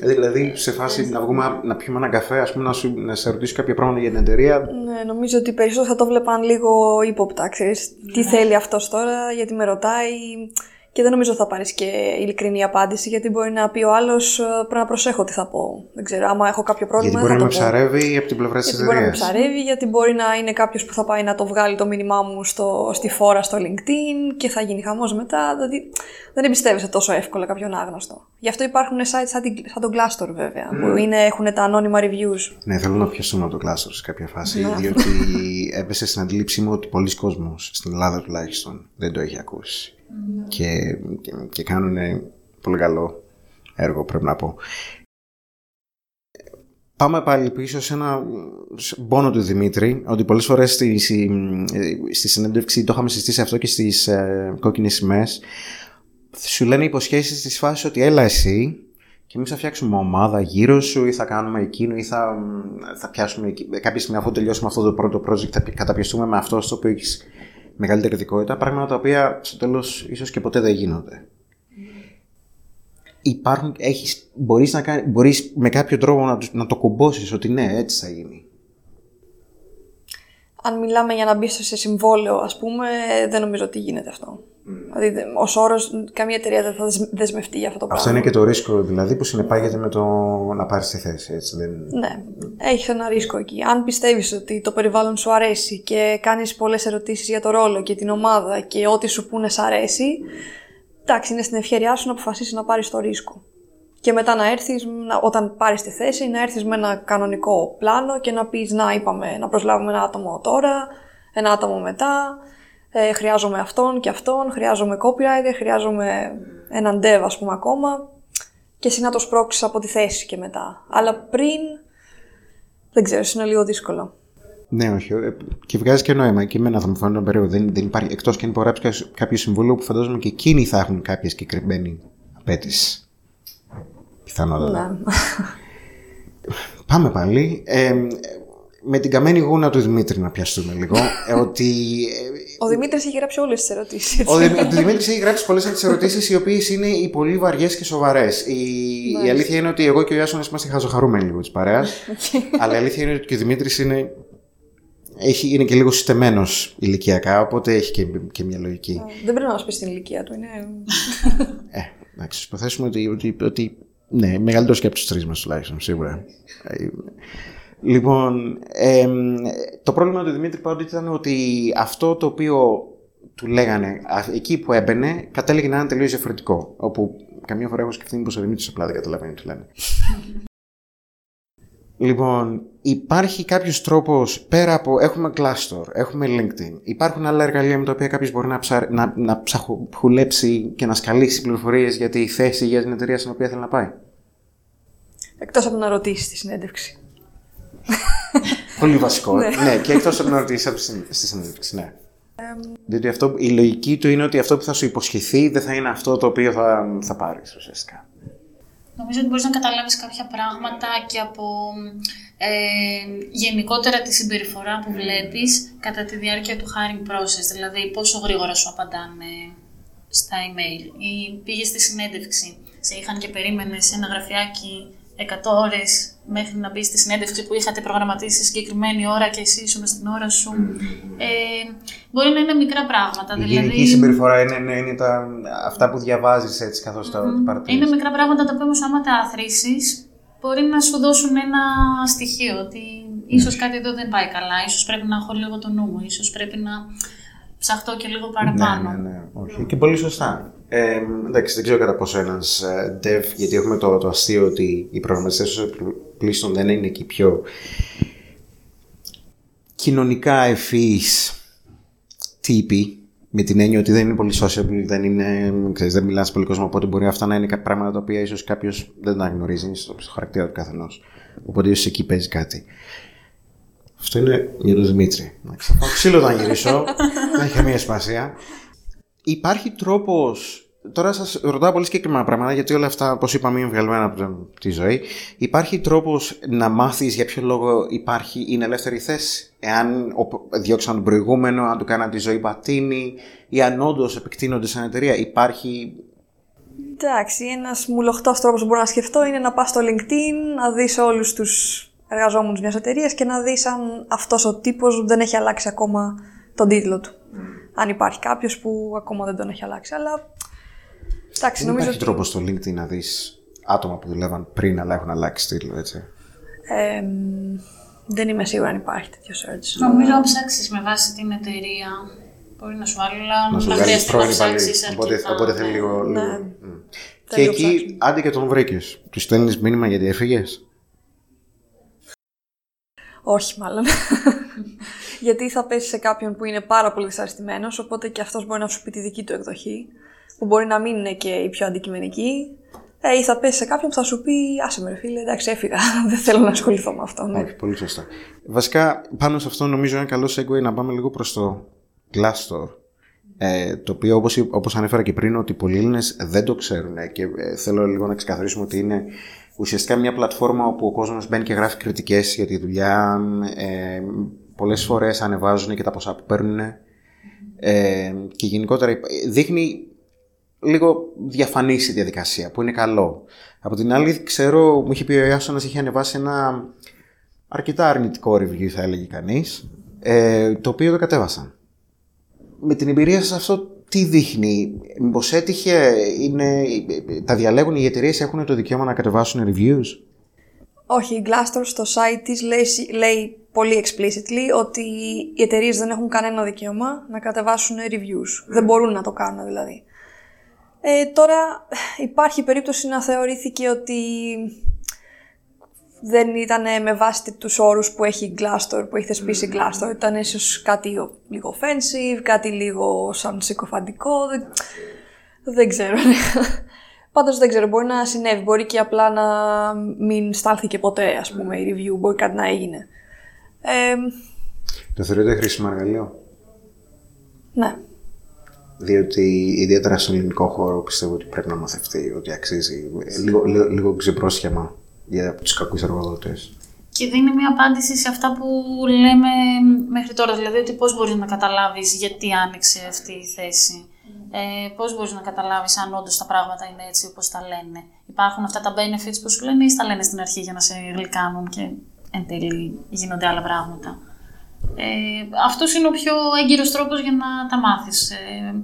Ε, δηλαδή, σε φάση να βγούμε να πιούμε ένα καφέ, ας πούμε, να, σου, να σε ρωτήσω κάποια πράγματα για την εταιρεία. Ναι, νομίζω ότι περισσότερο θα το βλέπαν λίγο ύποπτα, ξέρεις. Τι ναι. θέλει αυτός τώρα, γιατί με ρωτάει και δεν νομίζω θα πάρεις και ειλικρινή απάντηση, γιατί μπορεί να πει ο άλλος ε, πρέπει να προσέχω τι θα πω. Δεν ξέρω, άμα έχω κάποιο πρόβλημα. Γιατί μπορεί να με ψαρεύει από την πλευρά της εταιρεία. Μπορεί να με ψαρεύει, γιατί μπορεί να είναι κάποιος που θα πάει να το βγάλει το μήνυμά μου στο, στη φόρα στο LinkedIn και θα γίνει χαμός μετά. Δηλαδή δεν εμπιστεύεσαι τόσο εύκολα κάποιον άγνωστο. Γι' αυτό υπάρχουν sites σαν, σαν τον Glassdoor βέβαια, mm. που είναι, έχουν τα ανώνυμα reviews. Ναι, θέλω να πιαστούμε από το Glassdoor σε κάποια φάση, ναι. διότι έπεσε στην αντίληψή μου ότι πολλοί κόσμοι στην Ελλάδα τουλάχιστον δεν το έχει ακούσει και, και, και κάνουν πολύ καλό έργο πρέπει να πω. Πάμε πάλι πίσω σε ένα πόνο του Δημήτρη, ότι πολλές φορές στη, στη συνέντευξη το είχαμε συστήσει αυτό και στις ε, κόκκινες σημαίες. Σου λένε υποσχέσεις της φάσης ότι έλα εσύ και εμείς θα φτιάξουμε ομάδα γύρω σου ή θα κάνουμε εκείνο ή θα, θα πιάσουμε κάποια στιγμή αφού τελειώσουμε αυτό το πρώτο project θα καταπιαστούμε με αυτό στο οποίο έχεις μεγαλύτερη ειδικότητα, πράγματα τα οποία στο τέλος ίσως και ποτέ δεν γίνονται. Υπάρχουν, έχεις, μπορείς, να κάνει, μπορείς με κάποιο τρόπο να, να το κουμπώσεις ότι ναι, έτσι θα γίνει. Αν μιλάμε για να μπει σε συμβόλαιο, ας πούμε, δεν νομίζω ότι γίνεται αυτό. Δηλαδή, ως όρος, καμία εταιρεία δεν θα δεσμευτεί για αυτό το πράγμα. Αυτό είναι και το ρίσκο δηλαδή που συνεπάγεται με το να πάρεις τη θέση, έτσι δεν. Ναι, έχεις ένα ρίσκο εκεί. Αν πιστεύεις ότι το περιβάλλον σου αρέσει και κάνεις πολλές ερωτήσεις για το ρόλο και την ομάδα και ό,τι σου πούνε σ' αρέσει, εντάξει, είναι στην ευχαίρειά σου να αποφασίσεις να πάρεις το ρίσκο. Και μετά να έρθεις, όταν πάρεις τη θέση, να έρθεις με ένα κανονικό πλάνο και να πεις: Να, είπαμε να προσλάβουμε ένα άτομο τώρα, ένα άτομο μετά ε, χρειάζομαι αυτόν και αυτόν, χρειάζομαι copywriter, χρειάζομαι έναν dev ας πούμε ακόμα και εσύ να το σπρώξεις από τη θέση και μετά. Αλλά πριν, δεν ξέρω, είναι λίγο δύσκολο. Ναι, όχι. Ε, και βγάζει και νόημα. Και εμένα θα μου φαίνεται περίοδο. Δεν, δεν υπάρχει. Εκτός και αν υπογράψεις κάποιο συμβούλιο που φαντάζομαι και εκείνοι θα έχουν κάποια συγκεκριμένη απέτηση. Πιθανότατα. Ναι. Πάμε πάλι. Ε, με την καμένη γούνα του Δημήτρη να πιαστούμε λίγο. Ε, ότι ο Δημήτρης έχει γράψει όλες τις ερωτήσεις. Ο, Δημήτρης έχει γράψει πολλές από τις ερωτήσεις, οι οποίες είναι οι πολύ βαριές και σοβαρές. Η, η αλήθεια είναι ότι εγώ και ο Ιάσονας είμαστε χαζοχαρούμενοι λίγο της παρέας. αλλά η αλήθεια είναι ότι και ο Δημήτρης είναι, έχει, είναι και λίγο συστεμένο ηλικιακά, οπότε έχει και, και μια λογική. Δεν πρέπει να μας πει την ηλικία του. Είναι... ε, εντάξει, υποθέσουμε ότι, ότι, ότι ναι, μεγαλύτερο και από του τρεις μας τουλάχιστον, σίγουρα. Ε, Λοιπόν, το πρόβλημα του Δημήτρη πάντοτε ήταν ότι αυτό το οποίο του λέγανε εκεί που έμπαινε κατέληγε να είναι τελείως διαφορετικό. Όπου καμιά φορά έχω σκεφτεί μήπως ο Δημήτρης απλά δεν καταλαβαίνει τι λένε. λοιπόν, υπάρχει κάποιος τρόπος πέρα από. Έχουμε Glassdoor, έχουμε LinkedIn. Υπάρχουν άλλα εργαλεία με τα οποία κάποιος μπορεί να, ψα... να, να ψαχουλέψει και να σκαλίσει πληροφορίες για τη θέση για την εταιρεία στην οποία θέλει να πάει. Εκτός από να ρωτήσει τη συνέντευξη. Πολύ βασικό. ναι. ναι, και εκτός από να ρωτήσεις στη συνέντευξη, ναι. Διότι αυτό, η λογική του είναι ότι αυτό που θα σου υποσχεθεί δεν θα είναι αυτό το οποίο θα, θα πάρεις ουσιαστικά. Νομίζω ότι μπορείς να καταλάβεις κάποια πράγματα και από ε, γενικότερα τη συμπεριφορά που βλέπεις κατά τη διάρκεια του hiring process. Δηλαδή, πόσο γρήγορα σου απαντάνε στα email ή πήγες στη συνέντευξη, σε είχαν και περίμενες ένα γραφιάκι 100 ώρες μέχρι να μπει στη συνέντευξη που είχατε προγραμματίσει συγκεκριμένη ώρα και εσύ ήσουν στην ώρα σου. Ε, μπορεί να είναι μικρά πράγματα. Η δηλαδή... γενική συμπεριφορά είναι, είναι, είναι τα, αυτά που διαβάζεις έτσι καθώς mm-hmm. τα παρατηρείς. Είναι μικρά πράγματα τα οποία όμως, άμα τα αθροίσει, μπορεί να σου δώσουν ένα στοιχείο ότι ίσως κάτι εδώ δεν πάει καλά, ίσως πρέπει να έχω λίγο το νου μου, ίσως πρέπει να ψαχτώ και λίγο παραπάνω. Ναι, ναι, ναι. Όχι. Και πολύ σωστά. Ε, εντάξει, δεν ξέρω κατά πόσο ένας ε, dev, γιατί έχουμε το, το αστείο ότι οι προγραμματιστές πλήστον δεν είναι εκεί πιο κοινωνικά ευφυείς τύποι, με την έννοια ότι δεν είναι πολύ sociable, δεν, είναι, ξέρεις, δεν μιλάς πολύ κόσμο, οπότε μπορεί αυτά να είναι πράγματα τα οποία ίσως κάποιος δεν τα γνωρίζει στο χαρακτήρα του καθενός. Οπότε ίσως εκεί παίζει κάτι. Αυτό είναι για τον Δημήτρη. Θα ξύλο να γυρίσω. Δεν έχει καμία σημασία. Υπάρχει τρόπος. Τώρα σας ρωτάω πολύ συγκεκριμένα πράγματα, γιατί όλα αυτά, όπως είπαμε, είναι βγαλμένα από τη ζωή. Υπάρχει τρόπος να μάθεις για ποιο λόγο υπάρχει, είναι ελεύθερη θέση; Εάν διώξαν τον προηγούμενο, αν του κάναν τη ζωή πατίνη, ή αν όντως επεκτείνονται σαν εταιρεία. Υπάρχει Εντάξει, ένας μουλοχτός τρόπος που μπορώ να σκεφτώ είναι να πας στο LinkedIn, να δεις όλους τους εργαζόμενους μιας εταιρείας και να δεις αν αυτός ο τύπος δεν έχει αλλάξει ακόμα τον τίτλο του. Mm. Αν υπάρχει κάποιος που ακόμα δεν τον έχει αλλάξει. Αλλά. Εντάξει, δεν νομίζω. Υπάρχει τρόπο στο LinkedIn να δεις άτομα που δουλεύαν πριν αλλά έχουν αλλάξει τίτλο, έτσι. Ε, δεν είμαι σίγουρη αν υπάρχει τέτοιο search. Νομίζω αν ψάξει με βάση την εταιρεία. Μπορεί να σου βάλει, αλλά να, να χρειαστεί να ψάξεις Οπότε, οπότε θέλει λίγο. Ναι. λίγο. Και εκεί, άντε και τον βρήκες. Του στέλνεις μήνυμα γιατί έφυγες; Όχι, μάλλον. Γιατί θα πέσει σε κάποιον που είναι πάρα πολύ δυσαρεστημένος, οπότε και αυτός μπορεί να σου πει τη δική του εκδοχή, που μπορεί να μην είναι και η πιο αντικειμενική. Ε, ή θα πέσει σε κάποιον που θα σου πει Άσε με, ρε φίλε, εντάξει, έφυγα. Δεν θέλω να ασχοληθώ με αυτό. Ναι. Όχι, πολύ σωστά. Βασικά, πάνω σε αυτό νομίζω είναι καλό segue να πάμε λίγο προς το Glassdoor. Ε, το οποίο όπως, όπως ανέφερα και πριν ότι πολλοί Έλληνες δεν το ξέρουν και ε, θέλω λίγο να ξεκαθαρίσουμε ότι είναι ουσιαστικά μια πλατφόρμα όπου ο κόσμος μπαίνει και γράφει κριτικές για τη δουλειά, ε, πολλές φορές ανεβάζουν και τα ποσά που παίρνουν ε, και γενικότερα δείχνει λίγο διαφανής η διαδικασία που είναι καλό. Από την άλλη ξέρω, μου είχε πει ο Ιάσονας είχε ανεβάσει ένα αρκετά αρνητικό review θα έλεγε κανείς, ε, το οποίο το κατέβασαν. Με την εμπειρία σας αυτό τι δείχνει, μήπως έτυχε, είναι, τα διαλέγουν οι εταιρείε έχουν το δικαίωμα να κατεβάσουν reviews; Όχι, η Glassdoor στο site της λέει, λέει πολύ explicitly ότι οι εταιρείες δεν έχουν κανένα δικαίωμα να κατεβάσουν reviews. Δεν μπορούν να το κάνουν δηλαδή. Ε, τώρα υπάρχει περίπτωση να θεωρήθηκε ότι δεν ήταν με βάση τους όρους που έχει η Glassdoor, που έχει θεσπίσει η Glassdoor. Ήταν ίσως κάτι λίγο offensive, κάτι λίγο σαν συκοφαντικό, δεν, δεν ξέρω. Πάντως δεν ξέρω, μπορεί να συνέβη, μπορεί και απλά να μην στάλθηκε ποτέ, ας πούμε, η review, μπορεί κάτι να έγινε. Ε, το θεωρείτε χρήσιμο εργαλείο; Ναι. Διότι ιδιαίτερα στον ελληνικό χώρο πιστεύω ότι πρέπει να μαθευτεί, ότι αξίζει λίγο, λίγο, λίγο ξεπρόσχεμα για τους κακούς εργοδότες. Και δίνει μια απάντηση σε αυτά που λέμε μέχρι τώρα. Δηλαδή, ότι πώς μπορείς να καταλάβεις γιατί άνοιξε αυτή η θέση. Ε, πώς μπορείς να καταλάβεις αν όντως τα πράγματα είναι έτσι όπως τα λένε. Υπάρχουν αυτά τα benefits που σου λένε ή τα λένε στην αρχή για να σε γλυκάνουν και εν τέλει γίνονται άλλα πράγματα. Ε, Αυτός είναι ο πιο έγκυρος τρόπος για να τα μάθεις. Ε,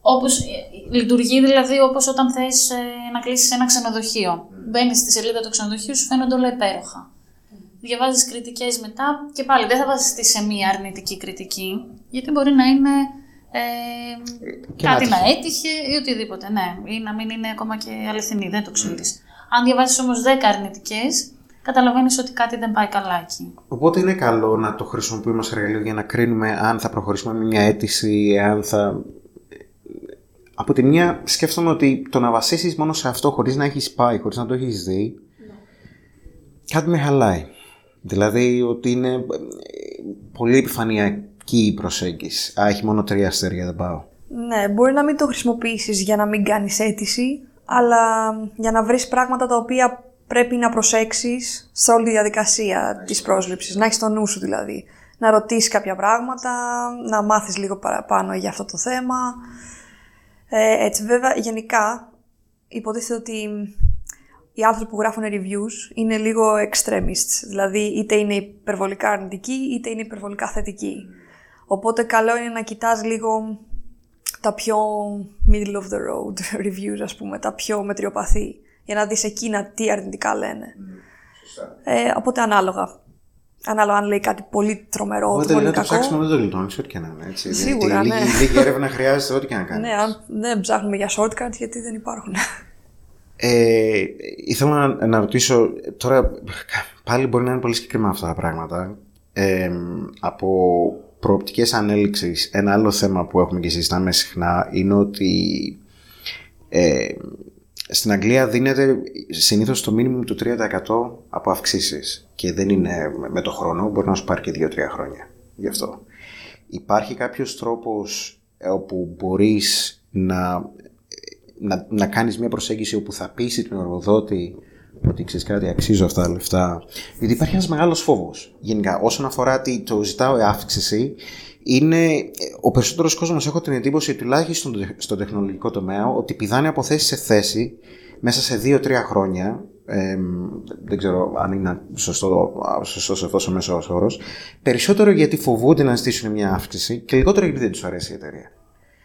όπως, ε, λειτουργεί δηλαδή όπως όταν θες ε, να κλείσεις ένα ξενοδοχείο. Mm. Μπαίνεις στη σελίδα του ξενοδοχείου, σου φαίνονται όλα υπέροχα. Mm. Διαβάζεις κριτικές μετά και πάλι δεν θα βασιστεί σε μία αρνητική κριτική, γιατί μπορεί να είναι ε, κάτι να έτυχε ή οτιδήποτε, ναι, ή να μην είναι ακόμα και αληθινή, δεν το ξέρεις. Mm. Αν διαβάσεις όμως 10 αρνητικές, καταλαβαίνεις ότι κάτι δεν πάει καλά εκεί. Οπότε είναι καλό να το χρησιμοποιούμε ως εργαλείο για να κρίνουμε αν θα προχωρήσουμε με μια αίτηση, αν θα από τη μια σκέφτομαι ότι το να βασίσεις μόνο σε αυτό χωρίς να έχεις πάει, χωρίς να το έχεις δει, ναι. κάτι με χαλάει. Δηλαδή ότι είναι ε, πολύ επιφανειακή η προσέγγιση. Α, έχει μόνο τρία αστέρια, δεν πάω. Ναι, μπορεί να μην το χρησιμοποιήσεις για να μην κάνεις αίτηση, αλλά για να βρεις πράγματα τα οποία πρέπει να προσέξεις σε όλη τη διαδικασία της πρόσληψης, να έχεις το νου σου δηλαδή. Να ρωτήσεις κάποια πράγματα, να μάθεις λίγο παραπάνω για αυτό το θέμα. Ε, έτσι βέβαια, γενικά, υποτίθεται ότι οι άνθρωποι που γράφουν reviews είναι λίγο extremists. Δηλαδή, είτε είναι υπερβολικά αρνητικοί, είτε είναι υπερβολικά θετικοί. Οπότε, καλό είναι να κοιτάς λίγο τα πιο middle of the road reviews, ας πούμε, τα πιο μετριοπαθή, για να δεις εκείνα τι αρνητικά λένε. Ε, οπότε, ανάλογα. Ανάλογα αν λέει κάτι πολύ τρομερό, Οπότε, πολύ να το κακό. ψάξουμε δεν το γλιτώνεις, ό,τι και να είναι. Έτσι. Σίγουρα, λίγη, ναι. λίγη έρευνα χρειάζεται, ό,τι και να κάνεις. Ναι, αν δεν ψάχνουμε για shortcut, γιατί δεν υπάρχουν. Ε, ήθελα να, να ρωτήσω, τώρα πάλι μπορεί να είναι πολύ συγκεκριμένα αυτά τα πράγματα. Ε, από προοπτικές ανέλυξης, ένα άλλο θέμα που έχουμε και συζητάμε συχνά είναι ότι ε, στην Αγγλία δίνεται συνήθως το μήνυμο του 3% από αυξήσεις και δεν είναι με το χρόνο, μπορεί να σου πάρει και 2-3 χρόνια γι' αυτό. Υπάρχει κάποιος τρόπος ε, όπου μπορείς να να, να κάνεις μια προσέγγιση όπου θα πείσει τον εργοδότη ότι ξέρεις κάτι, αξίζω αυτά τα λεφτά. Γιατί υπάρχει ένας μεγάλος φόβος. Γενικά, όσον αφορά τι το ζητάω αύξηση, είναι ε, ο περισσότερος κόσμος έχω την εντύπωση, τουλάχιστον στο, στο τεχνολογικό τομέα, ότι πηδάνε από θέση σε θέση μέσα σε 2-3 χρόνια. Ε, δεν ξέρω αν είναι σωστό, σωστός αυτός ο μέσος όρος. Περισσότερο γιατί φοβούνται να ζητήσουν μια αύξηση και λιγότερο γιατί δεν τους αρέσει η εταιρεία.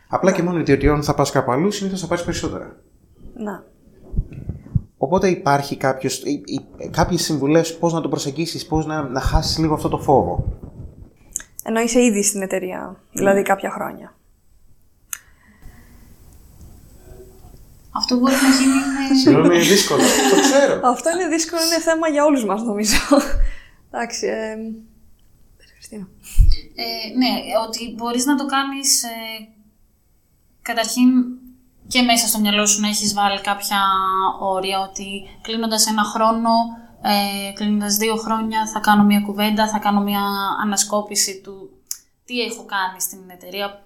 Απλά και μόνο διότι όταν θα πας κάπου αλλού, συνήθως θα πάρεις περισσότερα. Να. Οπότε υπάρχει κάποιος, ή- ή- κάποιες συμβουλές πώς να το προσεγγίσεις, πώς να, να χάσεις λίγο αυτό το φόβο; Ενώ είσαι ήδη στην εταιρεία, δηλαδή κάποια χρόνια. Αυτό που μπορεί να γίνει είναι. Συγγνώμη, είναι δύσκολο. το ξέρω. Αυτό είναι δύσκολο, είναι θέμα για όλους μας νομίζω. Εντάξει, ε... πες, Χριστίνα. Ε, ναι, ότι μπορείς να το κάνεις ε, καταρχήν και μέσα στο μυαλό σου να έχεις βάλει κάποια όρια ότι κλείνοντας ένα χρόνο, ε, κλείνοντας δύο χρόνια θα κάνω μια κουβέντα, θα κάνω μια ανασκόπηση του τι έχω κάνει στην εταιρεία,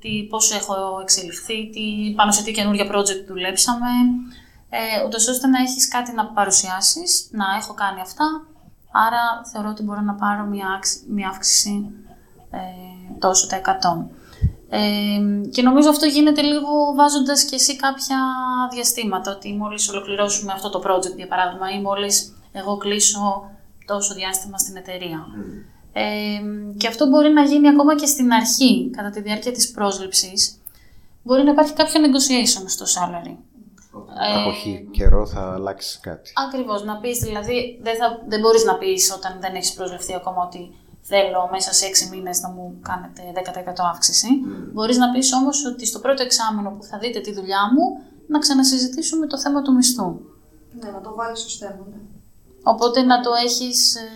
τι, πώς έχω εξελιχθεί, τι, πάνω σε τι καινούργια project δουλέψαμε, ε, ούτως ώστε να έχεις κάτι να παρουσιάσεις, να έχω κάνει αυτά, άρα θεωρώ ότι μπορώ να πάρω μια, άξι- μια αύξηση ε, τόσο τα 100. Ε, και νομίζω αυτό γίνεται λίγο βάζοντας και εσύ κάποια διαστήματα, ότι μόλις ολοκληρώσουμε αυτό το project για παράδειγμα ή μόλις εγώ κλείσω τόσο διάστημα στην εταιρεία. Ε, και αυτό μπορεί να γίνει ακόμα και στην αρχή, κατά τη διάρκεια της πρόσληψης. Μπορεί να υπάρχει κάποιο negotiation στο salary. Από εκεί καιρό θα αλλάξει κάτι. Ακριβώς, να πεις δηλαδή, δεν, θα, δεν μπορείς να πεις όταν δεν έχεις προσληφθεί ακόμα ότι θέλω μέσα σε 6 μήνες να μου κάνετε 10% αύξηση. Μπορείς να πεις όμως ότι στο πρώτο εξάμενο που θα δείτε τη δουλειά μου, να ξανασυζητήσουμε το θέμα του μισθού. Ναι, να το βάλεις στο θέμα, ναι. Οπότε να το έχεις, ε,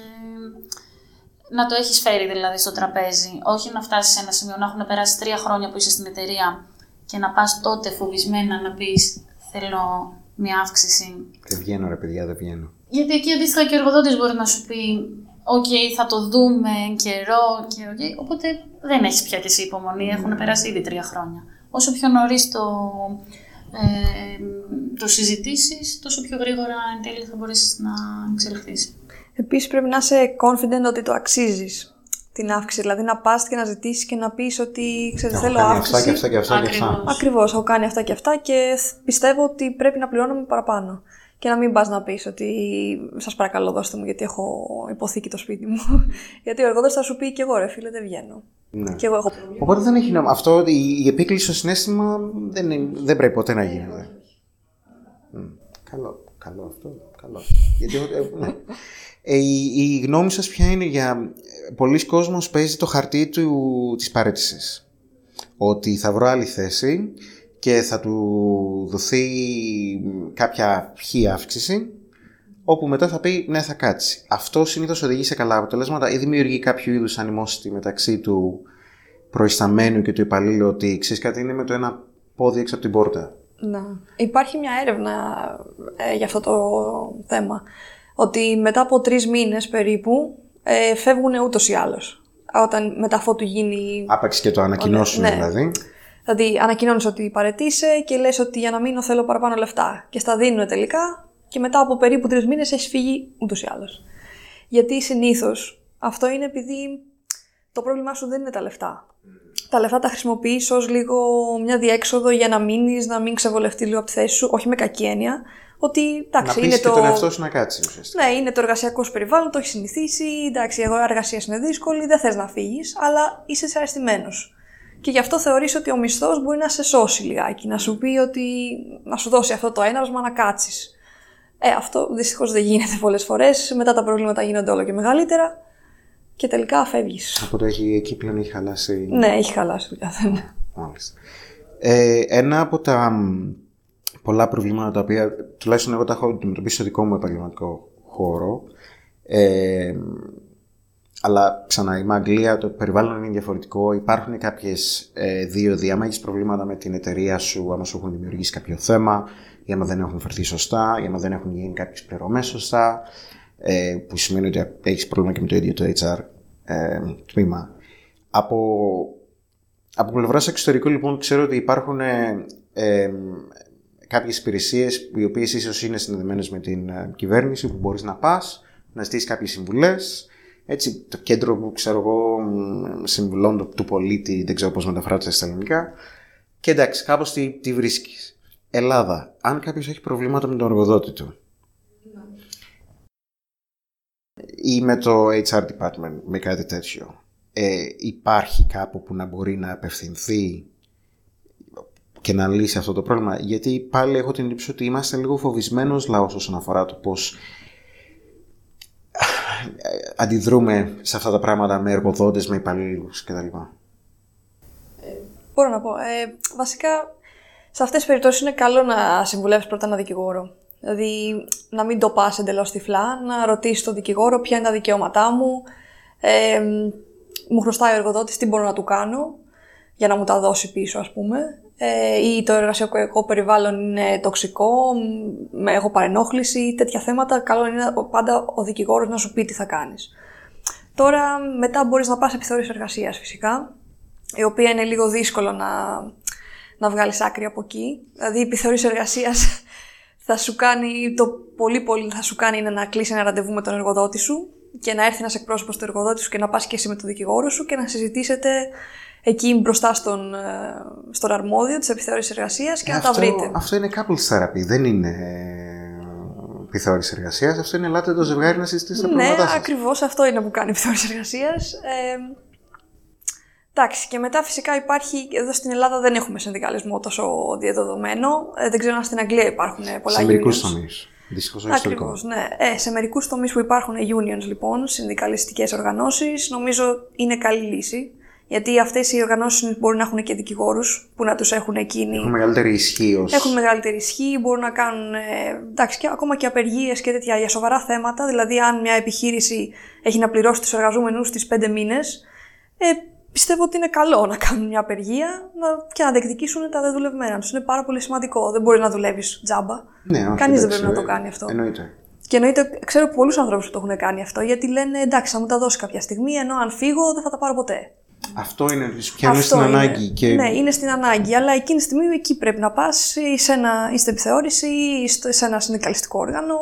να το έχεις φέρει δηλαδή στο τραπέζι. Όχι να φτάσεις σε ένα σημείο, να έχουν περάσει τρία χρόνια που είσαι στην εταιρεία και να πας τότε φοβισμένα να πεις θέλω μια αύξηση. Δεν βγαίνω ρε παιδιά, δεν βγαίνω. Γιατί εκεί αντίστοιχα και ο εργοδότης μπορεί να σου πει: Οκ, θα το δούμε εν καιρό. Και, ok». Οπότε δεν έχει πια και εσύ υπομονή. Έχουν περάσει ήδη τρία χρόνια. Όσο πιο νωρίς το, ε, το συζητήσεις, τόσο πιο γρήγορα εν τέλει θα μπορέσεις να εξελιχθείς. Επίσης πρέπει να είσαι confident ότι το αξίζεις την αύξηση. Δηλαδή να πας και να ζητήσεις και να πεις ότι ξέρεις, Έχω θέλω κάνει αυτά και αύξηση. αυτά και αυτά και αυτά. Ακριβώς. Ακριβώς, έχω κάνει αυτά και αυτά και θ- πιστεύω ότι πρέπει να πληρώνομαι παραπάνω. Και να μην πας να πεις ότι σας παρακαλώ δώστε μου γιατί έχω υποθήκη το σπίτι μου. γιατί ο εργοδότης θα σου πει και εγώ ρε φίλε δεν βγαίνω. Ναι. Και εγώ έχω πρόβλημα. Οπότε δεν έχει νόημα. Αυτό, η, η επίκληση στο συνέστημα δεν, είναι- δεν πρέπει ποτέ να γίνεται. Μμ, Καλό, καλό αυτό, καλό. Γιατί, ε, ναι. Ε, η, η γνώμη σας ποια είναι για... Πολλοί κόσμος παίζει το χαρτί του, της παρέτησης. Ότι θα βρω άλλη θέση και θα του δοθεί κάποια χ αύξηση όπου μετά θα πει ναι θα κάτσει. Αυτό συνήθως οδηγεί σε καλά αποτελέσματα ή δημιουργεί κάποιο είδους animosity μεταξύ του προϊσταμένου και του υπαλλήλου ότι ξέρεις κάτι είναι με το ένα πόδι έξω από την πόρτα. Να. Υπάρχει μια έρευνα ε, για αυτό το θέμα. ότι μετά από τρεις μήνες περίπου ε, φεύγουν ούτως ή άλλως. Όταν μετά αφού του γίνει. Άπαξ και το ανακοινώσουν Ναι. δηλαδή. Δηλαδή, ανακοινώνεις ότι παρετήσει και λες ότι για να μείνω θέλω παραπάνω λεφτά. Και στα δίνουν τελικά και μετά από περίπου τρεις μήνες έχει φύγει ούτως ή άλλως. Γιατί συνήθως αυτό είναι επειδή το πρόβλημά σου δεν είναι τα λεφτά. Τα λεφτά τα χρησιμοποιείς ως λίγο μια διέξοδο για να μείνεις, να μην ξεβολευτεί λίγο από τη θέση σου. Όχι με κακή έννοια. Ότι Να εντάξει, πεις είναι και το. τον εαυτό σου να κάτσει ουσιαστικά. Ναι, είναι το εργασιακό σου περιβάλλον, το έχεις συνηθίσει. Εντάξει, η αγορά εργασία είναι δύσκολη, δεν θες να φύγεις, αλλά είσαι δυσαρεστημένο. Και γι' αυτό θεωρείς ότι ο μισθός μπορεί να σε σώσει λιγάκι, να σου πει ότι. να σου δώσει αυτό το έναυσμα να κάτσεις. Ε, αυτό δυστυχώς δεν γίνεται πολλές φορές. Μετά τα προβλήματα γίνονται όλο και μεγαλύτερα και τελικά φεύγεις. Από το έχει, εκεί πλέον έχει χαλάσει. Ναι, έχει χαλάσει δουλειά. δεν- Μάλιστα. Ε, ένα από τα μ, πολλά προβλήματα τα οποία τουλάχιστον εγώ τα έχω αντιμετωπίσει στο δικό μου επαγγελματικό χώρο. Ε, αλλά ξανά, είμαι Αγγλία, το περιβάλλον είναι διαφορετικό. Υπάρχουν κάποιες ε, δίωδοι. Άμα έχει προβλήματα με την εταιρεία σου, άμα σου έχουν δημιουργήσει κάποιο θέμα, ή άμα δεν έχουν φερθεί σωστά, ή άμα δεν έχουν γίνει κάποιες πληρωμές σωστά, ε, που σημαίνει ότι έχεις πρόβλημα και με το ίδιο το HR ε, τμήμα. Από από πλευράς εξωτερικού, λοιπόν, ξέρω ότι υπάρχουν ε, ε, κάποιες υπηρεσίες οι οποίες ίσως είναι συνδεδεμένες με την ε, κυβέρνηση που μπορείς να πας, να ζητήσει κάποιες συμβουλές. Έτσι, το κέντρο που ξέρω εγώ μ, συμβουλών του, του πολίτη, δεν ξέρω πώς μεταφράζεται στα ελληνικά. Και εντάξει, κάπως τι, τι βρίσκεις. Ελλάδα, αν κάποιος έχει προβλήματα με τον εργοδότη του ή με το HR department, με κάτι τέτοιο, ε, υπάρχει κάπου που να μπορεί να απευθυνθεί και να λύσει αυτό το πρόβλημα; Γιατί πάλι έχω την εντύπωση ότι είμαστε λίγο φοβισμένος λαός όσον αφορά το πώς ε, αντιδρούμε σε αυτά τα πράγματα με εργοδότες, με υπαλλήλους κτλ. Μπορώ να πω. Ε, βασικά, σε αυτές τις περιπτώσεις είναι καλό να συμβουλεύεις πρώτα ένα δικηγόρο. Δηλαδή, να μην το πας εντελώς τυφλά, να ρωτήσεις τον δικηγόρο ποια είναι τα δικαιώματά μου, ε, μου χρωστάει ο εργοδότης, τι μπορώ να του κάνω για να μου τα δώσει πίσω, ας πούμε. Ε, ή το εργασιακό περιβάλλον είναι τοξικό, μ, έχω παρενόχληση, τέτοια θέματα. Καλό είναι πάντα ο δικηγόρος να σου πει τι θα κάνεις. Τώρα, μετά μπορείς να πας σε επιθεώρηση εργασίας, φυσικά, η οποία είναι λίγο δύσκολο να, να βγάλεις άκρη από εκεί. Δηλαδή, η επιθεώρηση εργασίας θα σου κάνει, το πολύ πολύ θα σου κάνει είναι να κλείσει ένα ραντεβού με τον εργοδότη σου και να έρθει ένας εκπρόσωπος του εργοδότη σου και να πας και εσύ με τον δικηγόρο σου και να συζητήσετε εκεί μπροστά στον, ε, στον αρμόδιο της επιθεώρησης εργασίας και να τα αυτό, βρείτε. αυτό είναι couples therapy, δεν είναι ε, επιθεώρηση εργασίας. Αυτό είναι ελάτε το ζευγάρι να συζητήσει τα Ναι, προβλήματά σας. ακριβώς αυτό είναι που κάνει η επιθεώρηση εργασίας. Ε, εντάξει, και μετά φυσικά υπάρχει. Εδώ στην Ελλάδα δεν έχουμε συνδικαλισμό τόσο διαδεδομένο. Ε, δεν ξέρω αν στην Αγγλία υπάρχουν πολλά Σε μερικούς unions. τομείς. Δυστυχώς όχι στο Ακριβώς, δικό. ναι. Ε, σε μερικούς τομείς που υπάρχουν unions, λοιπόν, συνδικαλιστικές οργανώσεις, νομίζω είναι καλή λύση. Γιατί αυτές οι οργανώσεις μπορεί να έχουν και δικηγόρους που να τους έχουν εκείνοι. Έχουν μεγαλύτερη ισχύ ως... Έχουν μεγαλύτερη ισχύ, μπορούν να κάνουν ε, εντάξει, και ακόμα και απεργίες και τέτοια για σοβαρά θέματα. Δηλαδή, αν μια επιχείρηση έχει να πληρώσει τους εργαζόμενους της πέντε μήνες, ε, πιστεύω ότι είναι καλό να κάνουν μια απεργία να, και να διεκδικήσουν τα δεδουλευμένα τους. Είναι πάρα πολύ σημαντικό. Δεν μπορεί να δουλεύεις τζάμπα. Ναι, όχι, Κανείς δεν εντάξει, πρέπει να το ε, κάνει αυτό. Εννοείται. Και εννοείται, ξέρω πολλούς ανθρώπους που το έχουν κάνει αυτό, γιατί λένε εντάξει, θα μου τα δώσει κάποια στιγμή, ενώ αν φύγω δεν θα τα πάρω ποτέ. Αυτό είναι, πιάνει Αυτό στην είναι. ανάγκη. Και... Ναι, είναι στην ανάγκη, αλλά εκείνη τη στιγμή εκεί πρέπει να πας ή, σε ένα- ή στην επιθεώρηση ή στο- σε ένα συνδικαλιστικό όργανο.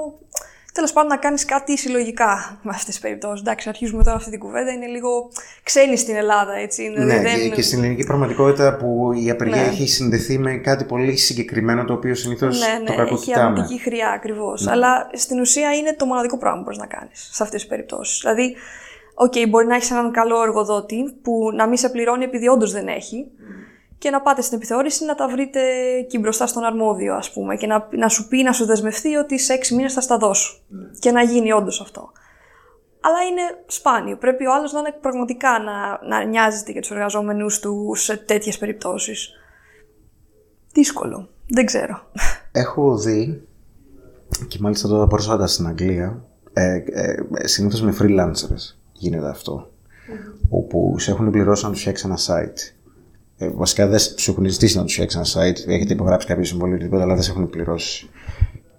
Τέλος πάντων, να κάνεις κάτι συλλογικά με αυτές τις περιπτώσεις. Εντάξει, αρχίζουμε τώρα αυτή την κουβέντα, είναι λίγο ξένη στην Ελλάδα, έτσι. Ναι, δηλαδή και- δεν- και στην ελληνική πραγματικότητα που η απεργία Ναι. έχει συνδεθεί με κάτι πολύ συγκεκριμένο το οποίο συνήθως ναι, το ναι, έχει κακοκοιτάμε. αρνητική χροιά ακριβώς. Αλλά στην ουσία είναι το μοναδικό πράγμα που μπορείς να κάνεις σε αυτές τις περιπτώσεις. Δηλαδή, οκ, μπορεί να έχεις έναν καλό εργοδότη που να μην σε πληρώνει επειδή όντως δεν έχει και να πάτε στην επιθεώρηση να τα βρείτε εκεί μπροστά στον αρμόδιο, ας πούμε, και να, να σου πει, να σου δεσμευτεί ότι σε έξι μήνες θα στα δώσω. Και να γίνει όντως αυτό. Αλλά είναι σπάνιο. Πρέπει ο άλλος να είναι πραγματικά να, να νοιάζεται για τους εργαζόμενους του σε τέτοιες περιπτώσεις. Δύσκολο. Δεν ξέρω. Έχω δει και μάλιστα τώρα πρόσφατα στην Αγγλία ε, ε, συνήθως με freelancers γίνεται αυτό όπου σε έχουν πληρώσει να τους φτιάξει ένα site ε, βασικά δεν σου έχουν ζητήσει να τους φτιάξεις ένα site έχετε υπογράψει κάποιο συμβόλαιο ή τίποτα αλλά δεν σε έχουν πληρώσει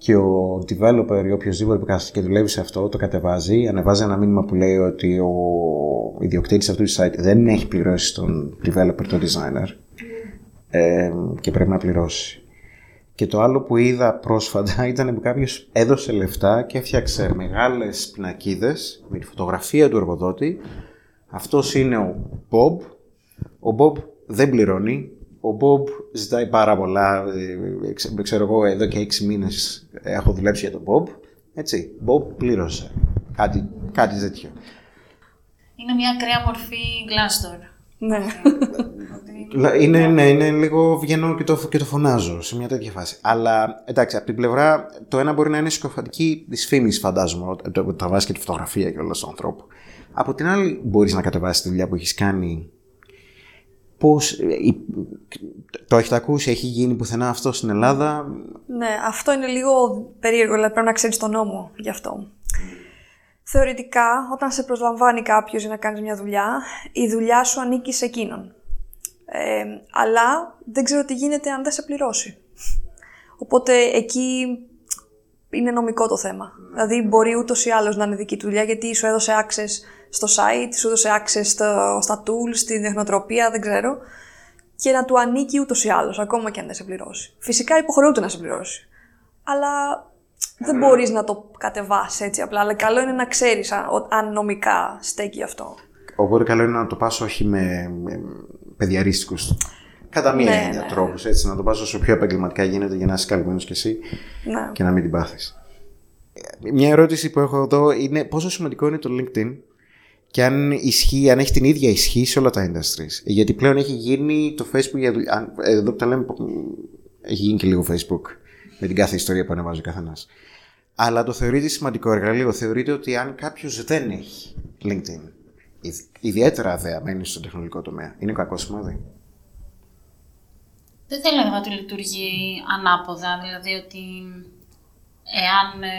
και ο developer ή οποιοδήποτε που κάθεται και δουλεύει σε αυτό, το κατεβάζει, ανεβάζει ένα μήνυμα που λέει ότι ο ιδιοκτήτης αυτού του site δεν έχει πληρώσει τον developer, τον designer ε, και πρέπει να πληρώσει. Και το άλλο που είδα πρόσφατα ήταν που κάποιος έδωσε λεφτά και έφτιαξε μεγάλες πινακίδες με τη φωτογραφία του εργοδότη. Αυτός είναι ο Bob. Ο Bob δεν πληρώνει, ο Bob ζητάει πάρα πολλά. Ε, ξέρω εγώ, εδώ και έξι μήνες έχω δουλέψει για τον Bob. Έτσι. Bob πλήρωσε. Κάτι, κάτι τέτοιο. Είναι μια ακραία μορφή Glassdoor. Ναι. είναι, ναι, είναι λίγο βγαίνω και το, και το φωνάζω σε μια τέτοια φάση. Αλλά εντάξει, από την πλευρά το ένα μπορεί να είναι συκοφαντική τη φήμη, φαντάζομαι, το, τα βάζεις και τη φωτογραφία και όλα στον ανθρώπου. Από την άλλη, μπορείς να κατεβάσεις τη δουλειά που έχεις κάνει Πώς, ε, το έχετε ακούσει, έχει γίνει πουθενά αυτό στην Ελλάδα. Ναι, αυτό είναι λίγο περίεργο, δηλαδή πρέπει να ξέρεις τον νόμο γι' αυτό. Θεωρητικά, όταν σε προσλαμβάνει κάποιος για να κάνεις μια δουλειά, η δουλειά σου ανήκει σε εκείνον. Ε, αλλά δεν ξέρω τι γίνεται αν δεν σε πληρώσει. Οπότε εκεί είναι νομικό το θέμα. Δηλαδή μπορεί ούτως ή άλλως να είναι δική του δουλειά γιατί σου έδωσε access στο site, σου έδωσε access στο, στα tools, στην τεχνοτροπία, δεν ξέρω. Και να του ανήκει ούτως ή άλλως, ακόμα και αν δεν σε πληρώσει. Φυσικά υποχρεούται να σε πληρώσει. Αλλά δεν μπορείς να το κατεβάσεις έτσι απλά. Αλλά καλό είναι να ξέρεις αν, νομικά στέκει αυτό. Οπότε καλό είναι να το πας όχι με, με παιδιαρίστικους. Κατά μία ναι, έννοια ναι. τρόπους, έτσι, να το πας όσο πιο επαγγελματικά γίνεται για να είσαι καλυμμένος κι εσύ ναι. και να μην την πάθεις. Μια ερώτηση που έχω εδώ είναι πόσο σημαντικό είναι το LinkedIn και αν ισχύει, αν έχει την ίδια ισχύ σε όλα τα industries. Γιατί πλέον έχει γίνει το Facebook για δουλειά. Εδώ που τα λέμε, έχει γίνει και λίγο Facebook με την κάθε ιστορία που ανεβάζει ο καθένας. Αλλά το θεωρείται σημαντικό εργαλείο. Θεωρείται ότι αν κάποιος δεν έχει LinkedIn, ιδιαίτερα δε μένει στο τεχνολογικό τομέα, είναι κακό σημάδι; Δεν θέλω να ότι λειτουργεί ανάποδα, δηλαδή ότι εάν ε,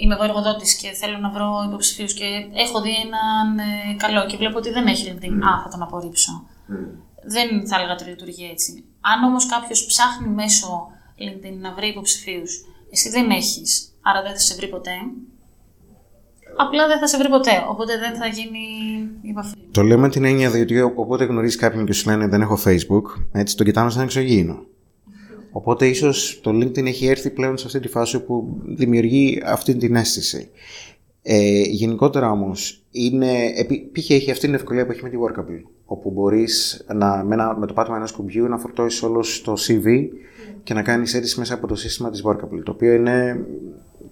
είμαι εγώ εργοδότης και θέλω να βρω υποψηφίους και έχω δει έναν ε, καλό και βλέπω ότι δεν έχει LinkedIn, mm. α, θα τον απορρίψω. Mm. Δεν θα έλεγα ότι λειτουργεί έτσι. Αν όμως κάποιος ψάχνει μέσω LinkedIn να βρει υποψηφίους, εσύ δεν έχεις, άρα δεν θα σε βρει ποτέ, Απλά δεν θα σε βρει ποτέ, οπότε δεν θα γίνει η επαφή. Το λέω με την έννοια διότι όποτε γνωρίζεις κάποιον και σου λένε δεν έχω Facebook, έτσι το κοιτάμε σαν εξωγήινο. Οπότε ίσως το LinkedIn έχει έρθει πλέον σε αυτή τη φάση που δημιουργεί αυτή την αίσθηση. Ε, γενικότερα όμως, π.χ. έχει αυτή την ευκολία που έχει με τη Workable, όπου μπορείς με, με το πάτημα ενός κουμπιού να φορτώσεις όλος το CV και να κάνεις αίτηση μέσα από το σύστημα της Workable, το οποίο είναι,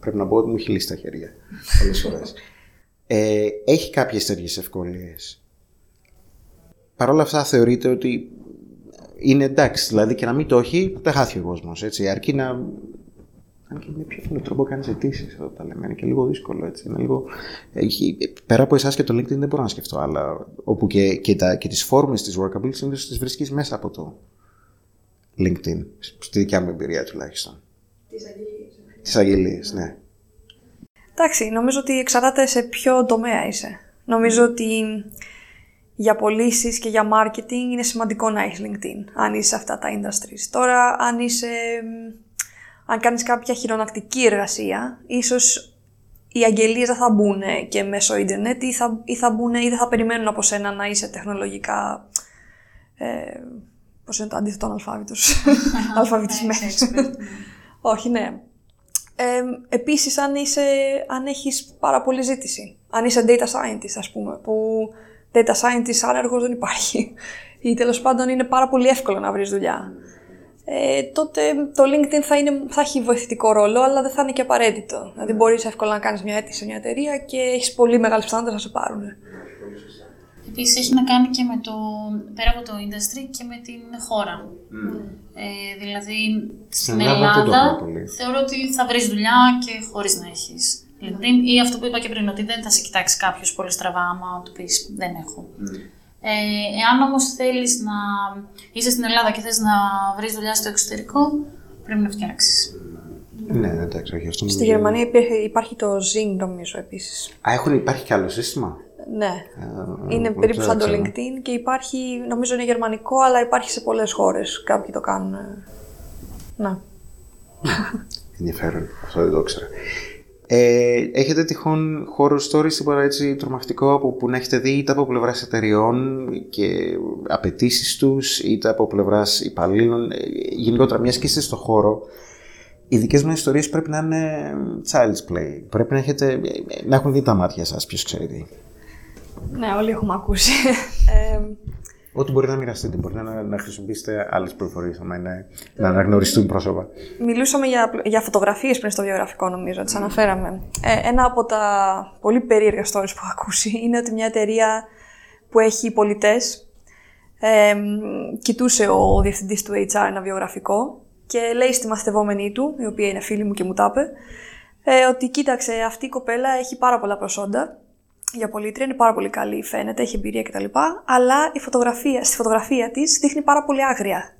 πρέπει να πω ότι μου έχει λύσει τα χέρια πολλές φορές. Ε, έχει κάποιες τέτοιες ευκολίες. Παρ' όλα αυτά θεωρείται ότι είναι εντάξει. Δηλαδή και να μην το έχει, δεν χάθει ο κόσμος. Αρκεί να. Αν και με πιο φθηνό τρόπο κάνει αιτήσει εδώ τα λέμε. Είναι και λίγο δύσκολο έτσι. Είναι λίγο... Έχει... Πέρα από εσάς και το LinkedIn δεν μπορώ να σκεφτώ άλλα. Όπου και, και, τα, και τις φόρμες της Workable συνήθω τι βρίσκεις μέσα από το LinkedIn. Στη δικιά μου εμπειρία τουλάχιστον. Τις αγγελίες. Τις αγγελίες, ναι. Εντάξει, νομίζω ότι εξαρτάται σε ποιο τομέα είσαι. Νομίζω ότι για πωλήσεις και για marketing είναι σημαντικό να έχεις LinkedIn, αν είσαι σε αυτά τα industries. Τώρα, αν είσαι, αν κάνεις κάποια χειρονακτική εργασία, ίσως οι αγγελίες δεν θα μπουν και μέσω ίντερνετ ή θα, ή θα μπουν ή δεν θα περιμένουν από σένα να είσαι τεχνολογικά, ε, πώς είναι το αντίθετο αλφάβητος, αλφαβητισμένος. Όχι, ναι. Ε, επίσης, αν, είσαι, αν έχεις πάρα πολύ ζήτηση, αν είσαι data scientist, ας πούμε, που data scientist άνεργος δεν υπάρχει. Ή τέλος πάντων είναι πάρα πολύ εύκολο να βρεις δουλειά. Ε, τότε το LinkedIn θα, είναι, θα έχει βοηθητικό ρόλο, αλλά δεν θα είναι και απαραίτητο. Δηλαδή, μπορείς εύκολα να κάνεις μια αίτηση σε μια εταιρεία και έχεις πολύ μεγάλες πιθανότητες να σε πάρουν. Επίσης, έχει να κάνει και με το. πέρα από το industry και με την χώρα. Mm. Ε, δηλαδή, στην Ελλάδα, θεωρώ ότι θα βρεις δουλειά και χωρίς να έχεις LinkedIn ή αυτό που είπα και πριν, ότι δεν θα σε κοιτάξει κάποιος πολύ στραβά άμα του πεις δεν έχω. Mm. Ε, εάν όμως θέλεις να είσαι στην Ελλάδα και θες να βρεις δουλειά στο εξωτερικό, πρέπει να φτιάξεις. Ναι, εντάξει, όχι αυτό. Στη Γερμανία υπάρχει, υπάρχει το Zing, νομίζω επίσης. Α, έχουν, υπάρχει και άλλο σύστημα; Ναι. Ε, είναι περίπου σαν το LinkedIn και υπάρχει, νομίζω είναι γερμανικό, αλλά υπάρχει σε πολλές χώρες. Κάποιοι το κάνουν. Ναι. Ενδιαφέρον. Αυτό δεν το ήξερα. Ε, έχετε τυχόν χώρο stories τίποτα έτσι τρομακτικό από που να έχετε δει είτε από πλευράς εταιριών και απαιτήσεις τους, είτε από πλευράς υπαλλήλων. Ε, γενικότερα, μιας και είστε στο χώρο, οι δικές μου ιστορίες πρέπει να είναι child's play. Πρέπει να, έχετε, να έχουν δει τα μάτια σας, ποιος ξέρει. Ναι, όλοι έχουμε ακούσει. Ε, Ό,τι μπορεί να μοιραστείτε, μπορεί να, να χρησιμοποιήσετε άλλες πληροφορίες, να αναγνωριστούν πρόσωπα. Μιλούσαμε για, για φωτογραφίες πριν στο βιογραφικό, νομίζω, τι αναφέραμε. Ε, ένα από τα πολύ περίεργα stories που έχω ακούσει είναι ότι μια εταιρεία που έχει πολιτές ε, κοιτούσε ο διευθυντής του HR ένα βιογραφικό και λέει στη μαθητευόμενη του, η οποία είναι φίλη μου και μου τα είπε, ε, ότι κοίταξε, αυτή η κοπέλα έχει πάρα πολλά προσόντα για πολίτρια, είναι πάρα πολύ καλή, φαίνεται, έχει εμπειρία κτλ. Αλλά η φωτογραφία, στη φωτογραφία της δείχνει πάρα πολύ άγρια.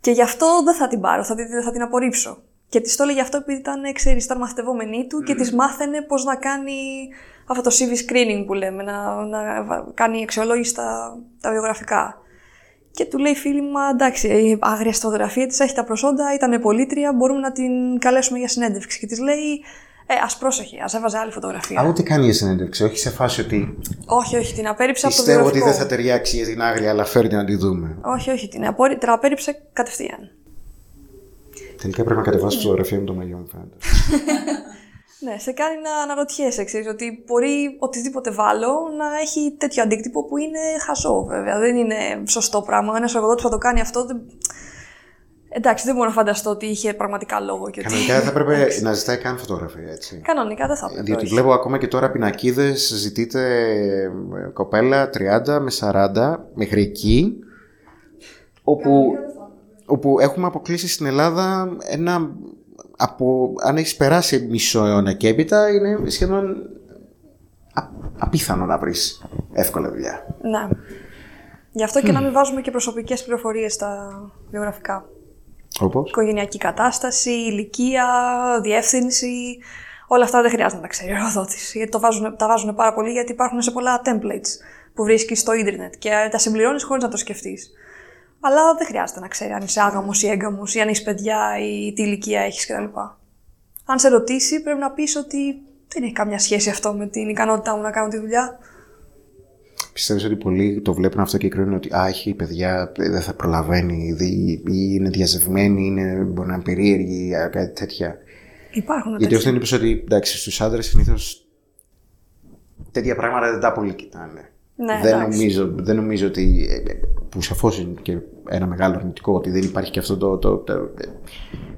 Και γι' αυτό δεν θα την πάρω, θα, θα την απορρίψω. Και της το έλεγε αυτό επειδή ήταν, ξέρεις, ήταν μαθητευόμενη του και της μάθαινε πώς να κάνει αυτό το CV screening που λέμε, να, να κάνει αξιολόγηση τα, τα βιογραφικά. Και του λέει η φίλη μου, εντάξει, η άγρια φωτογραφία της έχει τα προσόντα, ήταν πολίτρια, μπορούμε να την καλέσουμε για συνέντευξη. Και της λέει, ε, ας πρόσεχε, ας έβαζε άλλη φωτογραφία. Α, ούτε κάνει για συνέντευξη, όχι σε φάση ότι. Όχι, όχι, την απέρριψε από το Πιστεύω ότι δεν θα ταιριάξει για την άγρια, αλλά φέρνει να τη δούμε. Όχι, όχι, την, απόρρι... την απέρριψε κατευθείαν. Τελικά πρέπει να κατεβάσει φωτογραφία με το μαγιό μου, φαίνεται. ναι, σε κάνει να αναρωτιέσαι, ξέρεις, ότι μπορεί οτιδήποτε βάλω να έχει τέτοιο αντίκτυπο που είναι χαζό, βέβαια. Δεν είναι σωστό πράγμα. Ένας εργοδότης που θα το κάνει αυτό δεν... Εντάξει, δεν μπορώ να φανταστώ ότι είχε πραγματικά λόγο. Και Κανονικά δεν θα έπρεπε να ζητάει καν φωτογραφία, έτσι. Κανονικά δεν θα έπρεπε. Διότι βλέπω ακόμα και τώρα πινακίδες, ζητείτε ε, κοπέλα 30 με 40 μέχρι εκεί. Όπου, όπου έχουμε αποκλείσει στην Ελλάδα ένα. Από, αν έχεις περάσει μισό αιώνα και έπειτα, είναι σχεδόν απίθανο να βρεις εύκολα δουλειά. Ναι. Γι' αυτό και να μην βάζουμε και προσωπικές πληροφορίες στα βιογραφικά. Όπως; Οικογενειακή κατάσταση, ηλικία, διεύθυνση. Όλα αυτά δεν χρειάζεται να τα ξέρει ο εργοδότης. Γιατί το βάζουν, τα βάζουν πάρα πολύ γιατί υπάρχουν σε πολλά templates που βρίσκεις στο ίντερνετ και τα συμπληρώνεις χωρίς να το σκεφτείς. Αλλά δεν χρειάζεται να ξέρει αν είσαι άγαμος ή έγκαμος ή αν έχεις παιδιά ή τι ηλικία έχεις κτλ. Αν σε ρωτήσει, πρέπει να πεις ότι δεν έχει καμιά σχέση αυτό με την ικανότητά μου να κάνω τη δουλειά. Πιστεύεις ότι πολλοί το βλέπουν αυτό και κρίνουν ότι α, έχει παιδιά, δεν θα προλαβαίνει, ή είναι διαζευμένη, είναι, μπορεί να είναι περίεργη, κάτι τέτοια. Υπάρχουν Γιατί αυτό είναι ότι εντάξει, στους άντρες συνήθως τέτοια πράγματα δεν τα πολύ κοιτάνε. Ναι, δεν, νομίζω, δεν νομίζω ότι. Ε, που σαφώ είναι και ένα μεγάλο αρνητικό ότι δεν υπάρχει και αυτό το, το, το, το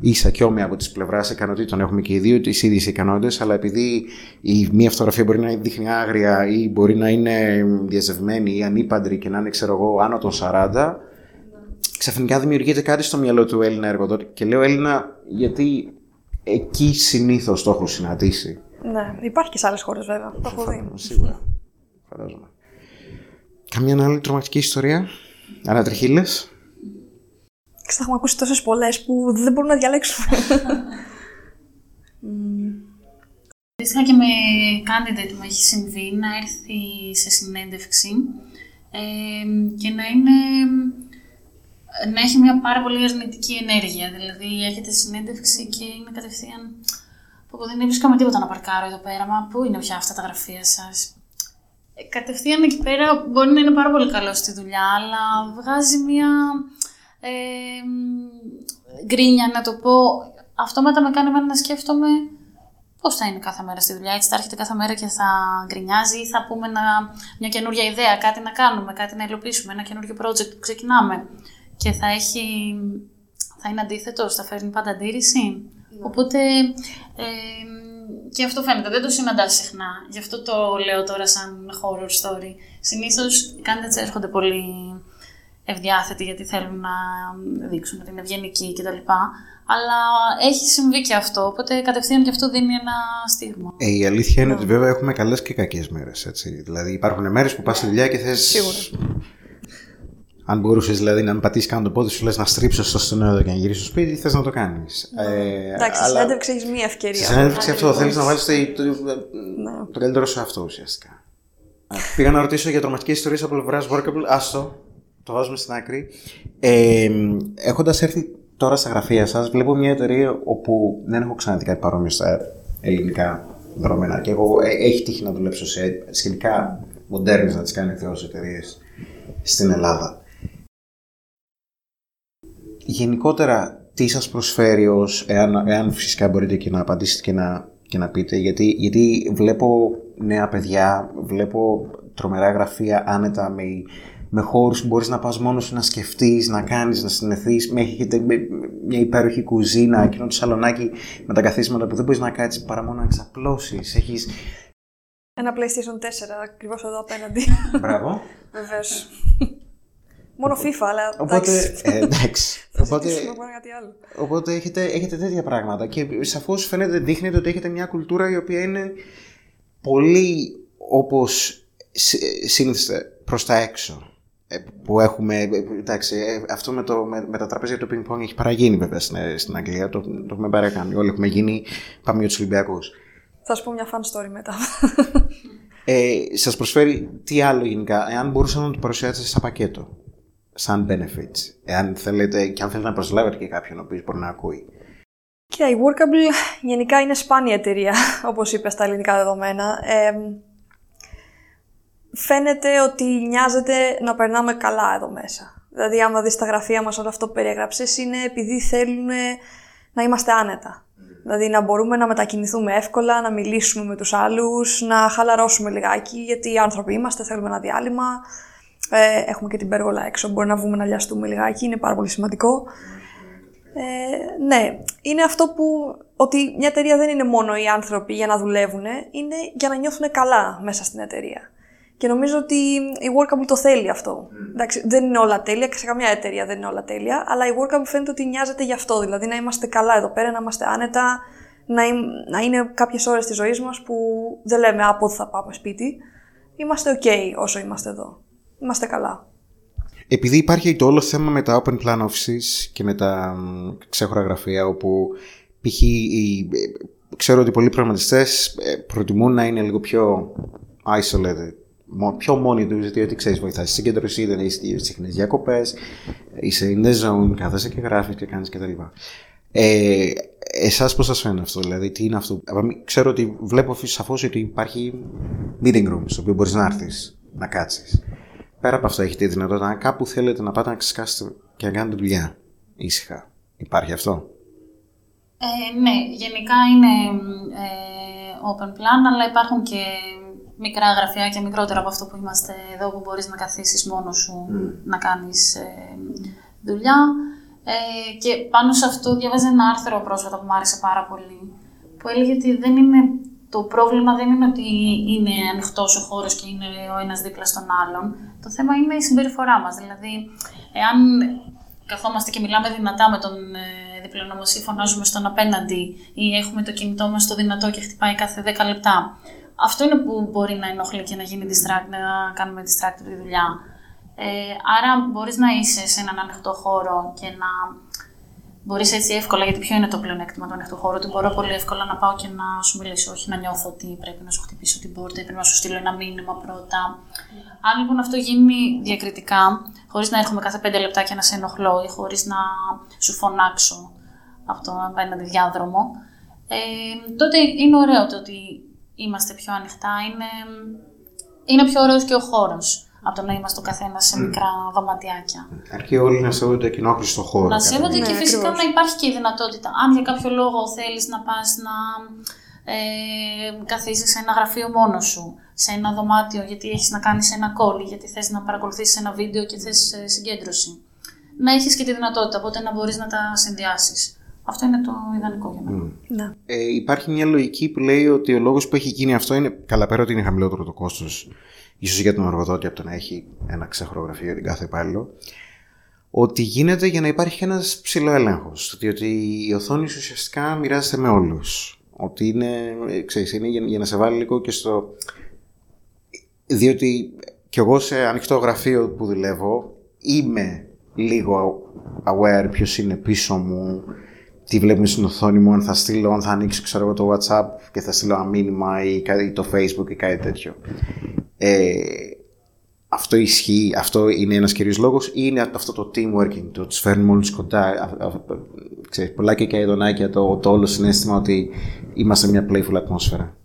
ίσα και όμοια από τη πλευρά ικανοτήτων. Έχουμε και οι δύο τι ίδιε ικανότητε, αλλά επειδή η μία φωτογραφία μπορεί να δείχνει άγρια ή μπορεί να είναι διαζευμένη ή ανήπαντρη και να είναι, ξέρω εγώ, άνω των 40, ξαφνικά δημιουργείται κάτι στο μυαλό του Έλληνα εργοδότη. Και λέω Έλληνα γιατί εκεί συνήθω το έχω συναντήσει. Ναι, υπάρχει και σε άλλε χώρε βέβαια. Το έχω δει. Σίγουρα. Φαντάζομαι. Καμία άλλη τρομακτική ιστορία; Ανατριχίλες; Θα έχουμε ακούσει τόσες πολλές που δεν μπορούμε να διαλέξουμε. Αντίστοιχα και με candidate μου έχει συμβεί να έρθει σε συνέντευξη ε, και να είναι να έχει μια πάρα πολύ αρνητική ενέργεια. Δηλαδή, έρχεται στη συνέντευξη και είναι κατευθείαν. Που δεν βρίσκαμε τίποτα να παρκάρω εδώ πέρα. Μα πού είναι πια αυτά τα γραφεία σας; Ε, κατευθείαν εκεί πέρα μπορεί να είναι πάρα πολύ καλό στη δουλειά, αλλά βγάζει μια ε, γκρίνια, να το πω. Αυτό μετά με κάνει να σκέφτομαι πώς θα είναι κάθε μέρα στη δουλειά. Έτσι θα έρχεται κάθε μέρα και θα γκρινιάζει ή θα πούμε να, μια καινούργια ιδέα, κάτι να κάνουμε, κάτι να υλοποιήσουμε, ένα καινούργιο project που ξεκινάμε. Και θα έχει. θα είναι αντίθετο, θα φέρνει πάντα αντίρρηση. Ναι. Οπότε. Ε, και αυτό φαίνεται, δεν το συναντάς συχνά. Γι' αυτό το λέω τώρα σαν horror story. Συνήθως οι candidates έρχονται πολύ ευδιάθετοι γιατί θέλουν να δείξουν ότι είναι ευγενικοί κτλ. Αλλά έχει συμβεί και αυτό, οπότε κατευθείαν και αυτό δίνει ένα στίγμα. Ε, η αλήθεια είναι ότι βέβαια έχουμε καλές και κακές μέρες. Δηλαδή υπάρχουν μέρες που πας στη δουλειά και θες. Σίγουρα. Αν μπορούσες δηλαδή να πατήσεις καν το πόδι σου, λες να στρίψω στο στενό και να γυρίσεις στο σπίτι, θες να το κάνεις. Ε, Εντάξει, στη συνέντευξη έχεις μία ευκαιρία. Στη συνέντευξη αυτό θέλεις να βάλεις το, το, ναι. το καλύτερο σου αυτό ουσιαστικά. Πήγα να ρωτήσω για τρομακτικές ιστορίες από πλευράς Workable. Άστο, το βάζουμε στην άκρη. Ε, Έχοντας έρθει τώρα στα γραφεία σας βλέπω μια εταιρεία όπου δεν έχω ξαναδεί κάτι παρόμοιο στα ελληνικά δρόμενα. Και εγώ ε, έχει τύχει να δουλέψω σε σχετικά μοντέρνες να τις κάνει θεός εταιρείες στην Ελλάδα. Γενικότερα, τι σας προσφέρει ως, εάν, εάν φυσικά μπορείτε και να απαντήσετε και να, και να πείτε, γιατί, γιατί βλέπω νέα παιδιά, βλέπω τρομερά γραφεία άνετα με, με χώρους που μπορείς να πας μόνος σου να σκεφτείς, να κάνεις, να συνεθείς, με έχετε μια υπέροχη κουζίνα, εκείνο το σαλονάκι με τα καθίσματα που δεν μπορείς να κάτσεις παρά μόνο να ξαπλώσεις. Έχεις... Ένα PlayStation 4 ακριβώς εδώ απέναντι. Μπράβο. Βεβαίως. Μόνο FIFA, αλλά οπότε, ε, εντάξει. Οπότε, κάτι άλλο. οπότε έχετε, έχετε τέτοια πράγματα και σαφώς φαίνεται, δείχνετε ότι έχετε μια κουλτούρα η οποία είναι πολύ όπως σύνθεστε προς τα έξω ε, που έχουμε, ε, εντάξει, αυτό με, το, με, με τα τραπέζια του ping pong έχει παραγίνει βέβαια στην, στην Αγγλία, το, το έχουμε παρακάνει, όλοι έχουμε γίνει, πάμε για τους Ολυμπιακούς. Θα σου πω μια fun story μετά. Ε, σας προσφέρει τι άλλο γενικά, εάν μπορούσα να το παρουσιάσετε σαν πακέτο; Σαν benefits. Εάν θέλετε, και αν θέλετε να προσλάβετε και κάποιον ο οποίος μπορεί να ακούει. Κοίτα, η Workable γενικά είναι σπάνια εταιρεία, όπως είπες στα ελληνικά δεδομένα. Ε, φαίνεται ότι νοιάζεται να περνάμε καλά εδώ μέσα. Δηλαδή, άμα δεις τα γραφεία μας όλο αυτό που περιέγραψες, είναι επειδή θέλουν να είμαστε άνετα. Δηλαδή να μπορούμε να μετακινηθούμε εύκολα, να μιλήσουμε με τους άλλους, να χαλαρώσουμε λιγάκι, γιατί οι άνθρωποι είμαστε, θέλουμε ένα διάλειμμα. Ε, έχουμε και την πέργολα έξω, μπορεί να βγούμε να λιαστούμε λιγάκι, είναι πάρα πολύ σημαντικό. Ε, ναι, είναι αυτό που ότι μια εταιρεία δεν είναι μόνο οι άνθρωποι για να δουλεύουν, είναι για να νιώθουν καλά μέσα στην εταιρεία. Και νομίζω ότι η Workable το θέλει αυτό. Mm. Εντάξει, δεν είναι όλα τέλεια και σε καμιά εταιρεία δεν είναι όλα τέλεια, αλλά η Workable φαίνεται ότι νοιάζεται γι' αυτό. Δηλαδή να είμαστε καλά εδώ πέρα, να είμαστε άνετα, να, να είναι κάποιες ώρες της ζωής μας που δεν λέμε από θα πάμε σπίτι. Είμαστε OK όσο είμαστε εδώ είμαστε καλά. Επειδή υπάρχει το όλο θέμα με τα open plan offices και με τα ξέχωρα γραφεία όπου π.χ. ξέρω ότι πολλοί προγραμματιστές ε, προτιμούν να είναι λίγο πιο isolated πιο μόνοι τους, γιατί ξέρεις, βοηθάς στη συγκέντρωση, δεν έχεις συχνές διακοπές, είσαι in the zone, κάθεσαι και γράφεις και κάνεις κτλ. Ε, Εσάς πώς σας φαίνεται αυτό, δηλαδή, τι είναι αυτό; Ξέρω ότι βλέπω σαφώς ότι υπάρχει meeting room στο οποίο μπορείς να έρθεις να κάτσεις πέρα από αυτό έχετε τη δυνατότητα, αν κάπου θέλετε να πάτε να ξεσκάσετε και να κάνετε δουλειά ήσυχα. Υπάρχει αυτό; Ε, ναι, γενικά είναι ε, open plan, αλλά υπάρχουν και μικρά γραφεία και μικρότερα από αυτό που είμαστε εδώ, που μπορείς να καθίσεις μόνος σου να κάνεις ε, δουλειά. Ε, και πάνω σε αυτό διαβάζει ένα άρθρο πρόσφατα που μου άρεσε πάρα πολύ, που έλεγε ότι δεν είναι το πρόβλημα δεν είναι ότι είναι ανοιχτός ο χώρος και είναι ο ένας δίπλα στον άλλον. Το θέμα είναι η συμπεριφορά μας. Δηλαδή, εάν καθόμαστε και μιλάμε δυνατά με τον ε, διπλανό μα ή φωνάζουμε στον απέναντι ή έχουμε το κινητό μας στο δυνατό και χτυπάει κάθε 10 λεπτά. Αυτό είναι που μπορεί να ενοχλεί και να γίνει distract, να κάνουμε distract τη δουλειά. Ε, άρα μπορείς να είσαι σε έναν ανοιχτό χώρο και να Μπορείς έτσι εύκολα, γιατί ποιο είναι το πλεονέκτημα του ανοιχτού χώρου, ότι μπορώ πολύ εύκολα να πάω και να σου μιλήσω, όχι να νιώθω ότι πρέπει να σου χτυπήσω την πόρτα ή πρέπει να σου στείλω ένα μήνυμα πρώτα. Αν λοιπόν αυτό γίνει διακριτικά, χωρίς να έρχομαι κάθε πέντε λεπτά και να σε ενοχλώ ή χωρίς να σου φωνάξω από το απέναντι διάδρομο, ε, τότε είναι ωραίο το ότι είμαστε πιο ανοιχτά, είναι, είναι πιο ωραίος και ο χώρος από το να είμαστε ο καθένας σε μικρά δωματιάκια. Αρκεί όλοι να σέβονται κοινόχρηστο χώρο. Να σέβονται και ναι, φυσικά να υπάρχει και η δυνατότητα. Αν για κάποιο λόγο θέλεις να πας να ε, καθίσεις σε ένα γραφείο μόνος σου, σε ένα δωμάτιο γιατί έχεις να κάνεις ένα call, γιατί θες να παρακολουθήσει ένα βίντεο και θες συγκέντρωση. Να έχεις και τη δυνατότητα, οπότε να μπορείς να τα συνδυάσεις. Αυτό είναι το ιδανικό για μένα. Ναι. Ε, υπάρχει μια λογική που λέει ότι ο λόγος που έχει γίνει αυτό είναι. Καλά, πέρα ότι είναι χαμηλότερο το κόστος ίσως για τον εργοδότη από το να έχει ένα ξέχωρο γραφείο για την κάθε υπάλληλο, ότι γίνεται για να υπάρχει ένας ψηλό έλεγχος. Ότι η οθόνη ουσιαστικά μοιράζεται με όλους. Ότι είναι, ξέρεις, είναι για, να σε βάλει λίγο και στο. Διότι κι εγώ σε ανοιχτό γραφείο που δουλεύω είμαι λίγο aware ποιος είναι πίσω μου, τι βλέπουμε στην οθόνη μου, αν θα στείλω, αν θα ανοίξω ξέρω εγώ, το WhatsApp και θα στείλω ένα μήνυμα ή, το Facebook ή κάτι τέτοιο. Ε, αυτό ισχύει, αυτό είναι ένας κυρίως λόγος ή είναι αυτό το team working, το τους φέρνουμε όλους κοντά, ξέρεις, πολλά και καηδονάκια, το, το όλο συνέστημα ότι είμαστε μια playful ατμόσφαιρα.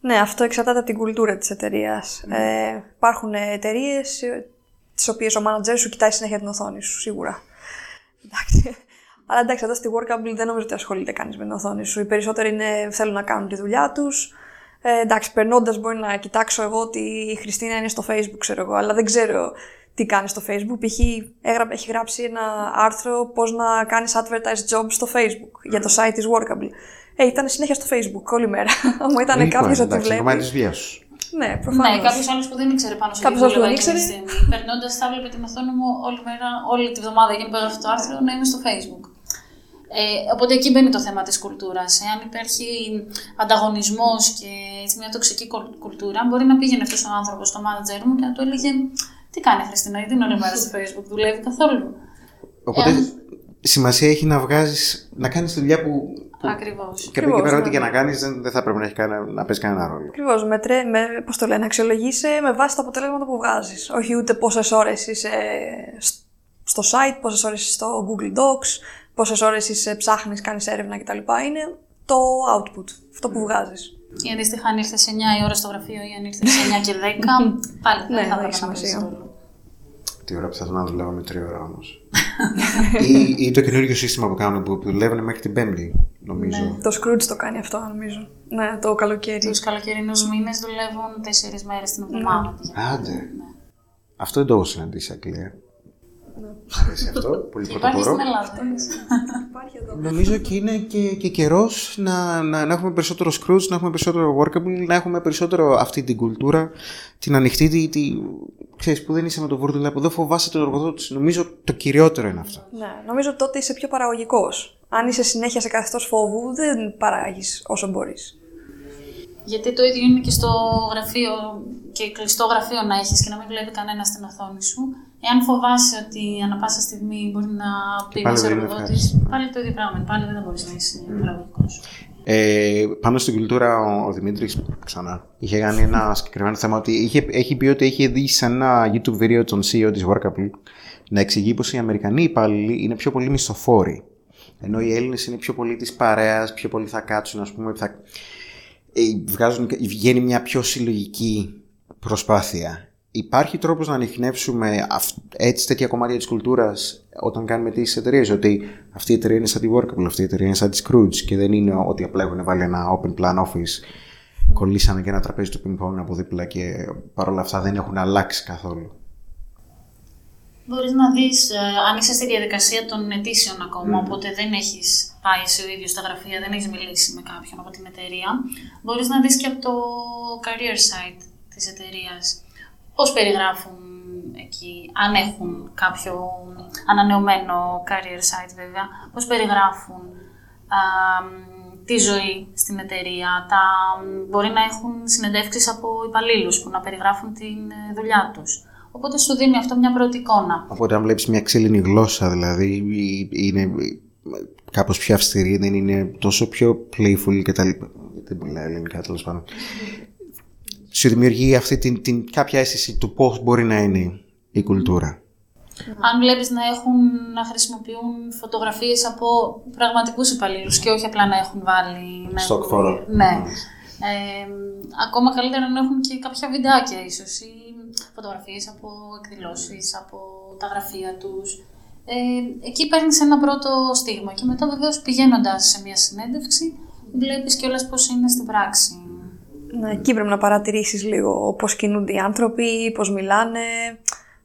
Ναι, αυτό εξαρτάται από την κουλτούρα της εταιρείας. Ε, υπάρχουν εταιρείες τις οποίες ο manager σου κοιτάει συνέχεια την οθόνη σου, σίγουρα. Εντάξει. Αλλά εντάξει, εδώ στη Workable δεν νομίζω ότι ασχολείται κανείς με την οθόνη σου. Οι περισσότεροι είναι, θέλουν να κάνουν τη δουλειά τους. Ε, εντάξει, περνώντας μπορεί να κοιτάξω εγώ ότι η Χριστίνα είναι στο Facebook, ξέρω εγώ, αλλά δεν ξέρω τι κάνει στο Facebook. Π.χ. έχει γράψει ένα άρθρο πώς να κάνεις advertise job στο Facebook για το site της Workable. Ε, ήταν συνέχεια στο Facebook όλη μέρα. Μου ήταν κάποιος ότι βλέπει. Είναι της βίας σου. Ναι, προφανώς. Ναι, κάποιος άλλος που δεν ήξερε πάνω σε Κάποιος άλλος που δεν ήξερε. Περνώντας, θα έβλεπε την οθόνη μου όλη, μέρα, όλη τη βδομάδα εκείνη που έγραφε το άρθρο να είμαι στο Facebook. Ε, οπότε εκεί μπαίνει το θέμα της κουλτούρας. Εάν υπάρχει ανταγωνισμός και έτσι, μια τοξική κουλτούρα, μπορεί να πήγαινε αυτός ο άνθρωπος στο manager μου και να του έλεγε «Τι κάνει Χριστίνα, γιατί είναι όλη μέρα στο facebook, δουλεύει καθόλου». Οπότε Εάν... σημασία έχει να βγάζεις, να κάνεις τη δουλειά που Ακριβώς. Και από εκεί πέρα, ό,τι και να κάνεις, δεν, δεν θα πρέπει να, έχει κανένα, να παίζει κανένα ρόλο. Ακριβώς. Με, τρε, με, πώς το λένε, αξιολογείσαι με βάση τα αποτελέσματα που βγάζεις. Όχι ούτε πόσες ώρες είσαι στο site, πόσες ώρες είσαι στο Google Docs, πόσες ώρες είσαι ψάχνεις, κάνεις έρευνα κτλ. Είναι το output, αυτό που βγάζεις. Ή αντίστοιχα, αν ήρθες σε 9 η ώρα στο γραφείο ή αν ήρθες σε 9 και 10, πάλι δεν ναι, θα έχει σημασία. Τι ώρα που θα να δουλεύω με τρία ώρα όμως. ή, ή το καινούργιο σύστημα που κάνουν που δουλεύουν μέχρι την Πέμπτη, νομίζω. Ναι. Το Scrooge το κάνει αυτό, νομίζω. Ναι, το καλοκαίρι. Τους καλοκαιρινούς μήνες δουλεύουν τέσσερις μέρες την εβδομάδα. Άντε. Ναι. Αυτό δεν το έχω συναντήσει, Αγγλία. Αρέσει αυτό, πολύ πρωτοπορό. Νομίζω και είναι και, και καιρός να, να, να, έχουμε περισσότερο Scrooge, να έχουμε περισσότερο workable, να έχουμε περισσότερο αυτή την κουλτούρα, την ανοιχτή, τη, τη, ξέρεις, που δεν είσαι με το βούρδουλα, που δεν φοβάσαι τον εργοδότη. Νομίζω το κυριότερο είναι αυτό. Ναι, νομίζω τότε είσαι πιο παραγωγικός. Αν είσαι συνέχεια σε καθεστώς φόβου, δεν παράγεις όσο μπορείς. Γιατί το ίδιο είναι και στο γραφείο και κλειστό γραφείο να έχεις και να μην βλέπει κανένα στην οθόνη σου. Εάν φοβάσαι ότι ανά πάσα στιγμή μπορεί να πει ένας εργοδότης, πάλι το ίδιο πράγμα. Πάλι δεν μπορείς να είσαι παραγωγικός. Ε, πάνω στην κουλτούρα, ο, ο Δημήτρης ξανά είχε κάνει ένα συγκεκριμένο θέμα ότι είχε, έχει πει ότι έχει δει σε ένα YouTube βίντεο τον CEO της Workable να εξηγεί πως οι Αμερικανοί υπάλληλοι είναι πιο πολύ μισθοφόροι. Ενώ οι Έλληνες είναι πιο πολύ της παρέας, πιο πολύ θα κάτσουν, ας πούμε, θα... Ε, βγάζουν, βγαίνει μια πιο συλλογική προσπάθεια. Υπάρχει τρόπος να ανοιχνεύσουμε έτσι τέτοια κομμάτια της κουλτούρας όταν κάνουμε τις εταιρείες ότι αυτή η εταιρεία είναι σαν τη Workable, αυτή η εταιρεία είναι σαν τη Scrooge και δεν είναι ότι απλά έχουν βάλει ένα open plan office κολλήσανε και ένα τραπέζι του ping pong από δίπλα και παρόλα αυτά δεν έχουν αλλάξει καθόλου. Μπορείς να δεις, ε, αν είσαι στη διαδικασία των αιτήσεων ακόμα, mm. οπότε δεν έχεις πάει σε ο ίδιος στα γραφεία, δεν έχεις μιλήσει με κάποιον από την εταιρεία, μπορείς να δεις και από το career site της εταιρείας πώς περιγράφουν εκεί, αν έχουν κάποιο ανανεωμένο career site βέβαια, πώς περιγράφουν α, τη ζωή στην εταιρεία, τα, μπορεί να έχουν συνεντεύξεις από υπαλλήλους που να περιγράφουν τη ε, δουλειά τους. Οπότε σου δίνει αυτό μια πρώτη εικόνα. Οπότε αν βλέπεις μια ξύλινη γλώσσα δηλαδή, είναι κάπως πιο αυστηρή, δεν είναι τόσο πιο playful και τα λοιπά. Δεν μιλάει ελληνικά τέλος πάντων σου δημιουργεί αυτή την, την κάποια αίσθηση του πώς μπορεί να είναι η κουλτούρα. Αν βλέπεις να, έχουν, να χρησιμοποιούν φωτογραφίες από πραγματικούς υπαλλήλους και όχι απλά να έχουν βάλει... Stock photo. Ναι. Ε, ακόμα καλύτερα να έχουν και κάποια βιντεάκια ίσως ή φωτογραφίες από εκδηλώσεις, από τα γραφεία τους. Ε, εκεί παίρνεις ένα πρώτο στίγμα και μετά βεβαίως πηγαίνοντας σε μια συνέντευξη βλέπεις κιόλας πώς είναι στην πράξη ναι, εκεί πρέπει να παρατηρήσεις λίγο πώς κινούνται οι άνθρωποι, πώς μιλάνε,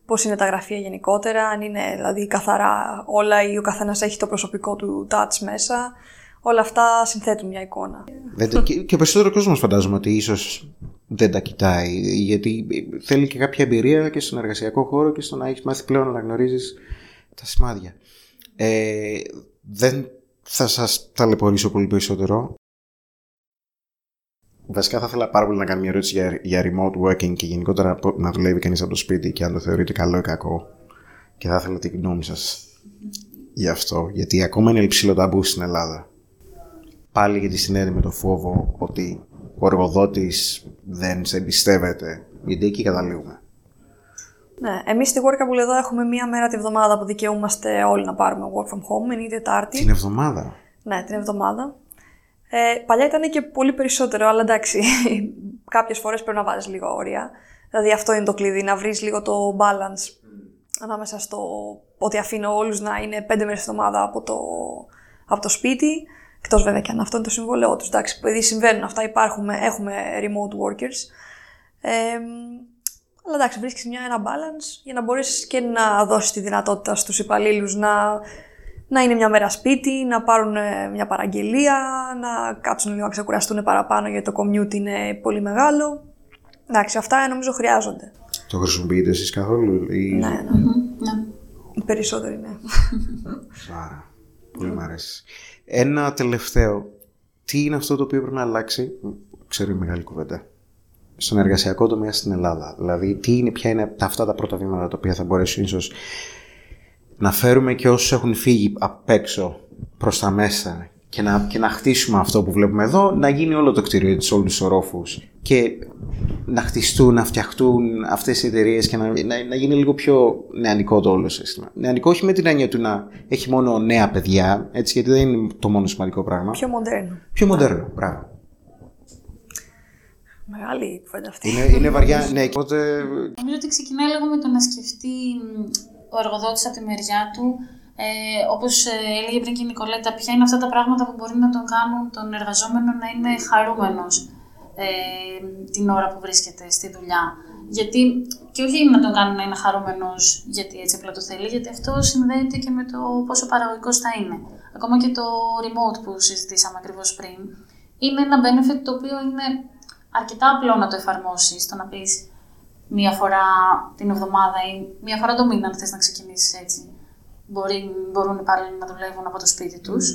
πώς είναι τα γραφεία γενικότερα, αν είναι δηλαδή καθαρά όλα ή ο καθένας έχει το προσωπικό του touch μέσα. Όλα αυτά συνθέτουν μια εικόνα. και ο περισσότερο κόσμος φαντάζομαι ότι ίσως δεν τα κοιτάει, γιατί θέλει και κάποια εμπειρία και στον εργασιακό χώρο και στο να έχεις μάθει πλέον να γνωρίζεις τα σημάδια. Ε, δεν θα σας ταλαιπωρήσω πολύ περισσότερο. Βασικά θα ήθελα πάρα πολύ να κάνω μια ερώτηση για, για remote working και γενικότερα να δουλεύει κανείς από το σπίτι και αν το θεωρείτε καλό ή κακό. Και θα ήθελα τη γνώμη σας γι' αυτό. Γιατί ακόμα είναι υψηλό ταμπού στην Ελλάδα. Πάλι γιατί συνέβη με το φόβο ότι ο εργοδότης δεν σε εμπιστεύεται. Γιατί εκεί καταλήγουμε. Ναι, εμείς στη Workable εδώ έχουμε μία μέρα τη βδομάδα που δικαιούμαστε όλοι να πάρουμε work from home, είναι η Τετάρτη. Την εβδομάδα; Ναι, την εβδομάδα. Ε, παλιά ήταν και πολύ περισσότερο, αλλά εντάξει, κάποιες φορές πρέπει να βάζεις λίγο όρια. Δηλαδή αυτό είναι το κλειδί, να βρεις λίγο το balance ανάμεσα στο ότι αφήνω όλους να είναι πέντε μέρες τη εβδομάδα από το, από το σπίτι, εκτός βέβαια και αν αυτό είναι το συμβόλαιό τους, εντάξει, επειδή συμβαίνουν αυτά, υπάρχουν, έχουμε remote workers. Ε, αλλά εντάξει, βρίσκεις μια, ένα balance για να μπορείς και να δώσεις τη δυνατότητα στους υπαλλήλους να, να είναι μια μέρα σπίτι, να πάρουν ε, μια παραγγελία, να κάτσουν λίγο να ξεκουραστούν παραπάνω γιατί το commute είναι πολύ μεγάλο. Εντάξει, αυτά νομίζω χρειάζονται. Το χρησιμοποιείτε εσείς καθόλου; Ή... Ναι, ναι. Ναι. Οι περισσότεροι ναι. Άρα, πολύ μου αρέσει. Ένα τελευταίο. Τι είναι αυτό το οποίο πρέπει να αλλάξει, ξέρω η μεγάλη κουβέντα, στον εργασιακό τομέα στην Ελλάδα. Δηλαδή, τι είναι, ποια είναι τα, αυτά τα πρώτα βήματα τα οποία θα μπορέσουν ίσως να φέρουμε και όσους έχουν φύγει απ' έξω προς τα μέσα και να, και να χτίσουμε αυτό που βλέπουμε εδώ, να γίνει όλο το κτίριο έτσι, όλους τους ορόφους και να χτιστούν, να φτιαχτούν αυτές οι εταιρείες και να, να, να γίνει λίγο πιο νεανικό το όλο σύστημα. Νεανικό όχι με την έννοια του να έχει μόνο νέα παιδιά, έτσι, γιατί δεν είναι το μόνο σημαντικό πράγμα. Πιο μοντέρνο. Πιο μοντέρνο, μπράβο. Μεγάλη κουβέντα αυτή. Είναι, είναι βαριά, ναι, οπότε Νομίζω ότι ξεκινάει λίγο με το να σκεφτεί μ, ο εργοδότης από τη μεριά του, ε, όπως έλεγε πριν και η Νικολέτα, ποια είναι αυτά τα πράγματα που μπορεί να τον κάνουν τον εργαζόμενο να είναι χαρούμενος ε, την ώρα που βρίσκεται στη δουλειά. Γιατί, και όχι να τον κάνουν να είναι χαρούμενος γιατί έτσι απλά το θέλει, γιατί αυτό συνδέεται και με το πόσο παραγωγικός θα είναι. Ακόμα και το remote που συζητήσαμε ακριβώς πριν, είναι ένα benefit το οποίο είναι αρκετά απλό να το εφαρμόσεις. Το να πεις μία φορά την εβδομάδα ή μία φορά το μήνα, αν θες να ξεκινήσεις έτσι. Μπορεί, μπορούν οι υπάλληλοι να δουλεύουν από το σπίτι τους.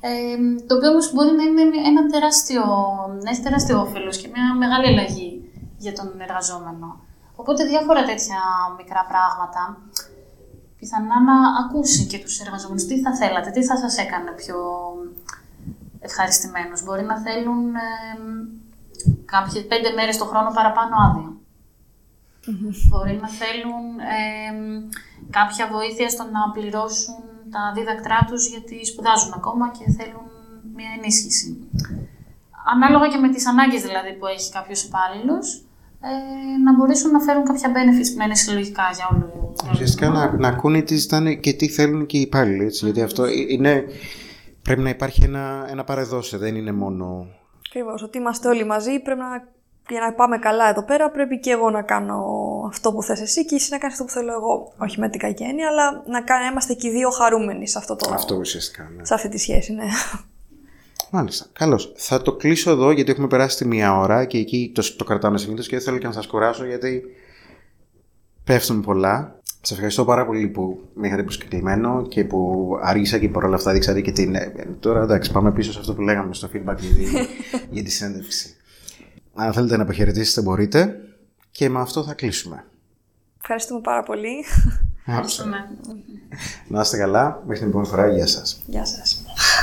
Ε, το οποίο όμως μπορεί να είναι ένα τεράστιο, να έχει τεράστιο όφελος και μια μεγάλη αλλαγή για τον εργαζόμενο. Οπότε διάφορα τέτοια μικρά πράγματα πιθανά να ακούσει και τους εργαζόμενους τι θα θέλατε, τι θα σας έκανε πιο ευχαριστημένους. Μπορεί να θέλουν ε, κάποιες πέντε μέρες το χρόνο παραπάνω άδεια. Μπορεί να θέλουν ε, κάποια βοήθεια στο να πληρώσουν τα δίδακτρά τους γιατί σπουδάζουν ακόμα και θέλουν μια ενίσχυση. Ανάλογα και με τις ανάγκες δηλαδή που έχει κάποιος υπάλληλος, ε, να μπορέσουν να φέρουν κάποια benefits που να είναι συλλογικά για όλο ουσιαστικά να, να ακούνε τι ζητάνε και τι θέλουν και οι υπάλληλοι. Έτσι, γιατί αυτό είναι, πρέπει να υπάρχει ένα, ένα παρεδώσε, δεν είναι μόνο... Ακριβώς. Ότι είμαστε όλοι μαζί, πρέπει να, για να πάμε καλά εδώ πέρα, πρέπει και εγώ να κάνω αυτό που θες εσύ και εσύ να κάνεις αυτό που θέλω εγώ. Όχι με την κακή έννοια, αλλά να, κα- να είμαστε και οι δύο χαρούμενοι σε, αυτό το, Αυτό ουσιαστικά, ναι. σε αυτή τη σχέση, ναι. Μάλιστα. Καλώς. Θα το κλείσω εδώ γιατί έχουμε περάσει τη μία ώρα και εκεί το, το κρατάμε συνήθω και δεν θέλω και να σας κουράσω γιατί πέφτουν πολλά. Σας ευχαριστώ πάρα πολύ που με είχατε προσκεκλημένο και που αργήσα και παρόλα αυτά δείξατε και την. ε, Τώρα εντάξει, πάμε πίσω σε αυτό που λέγαμε στο feedback για τη, για τη συνέντευξη. Αν θέλετε να αποχαιρετήσετε, μπορείτε και με αυτό θα κλείσουμε. Ευχαριστούμε πάρα πολύ. Ευχαριστούμε. Να είστε καλά. Μέχρι την επόμενη φορά. Γεια σας. Γεια σας.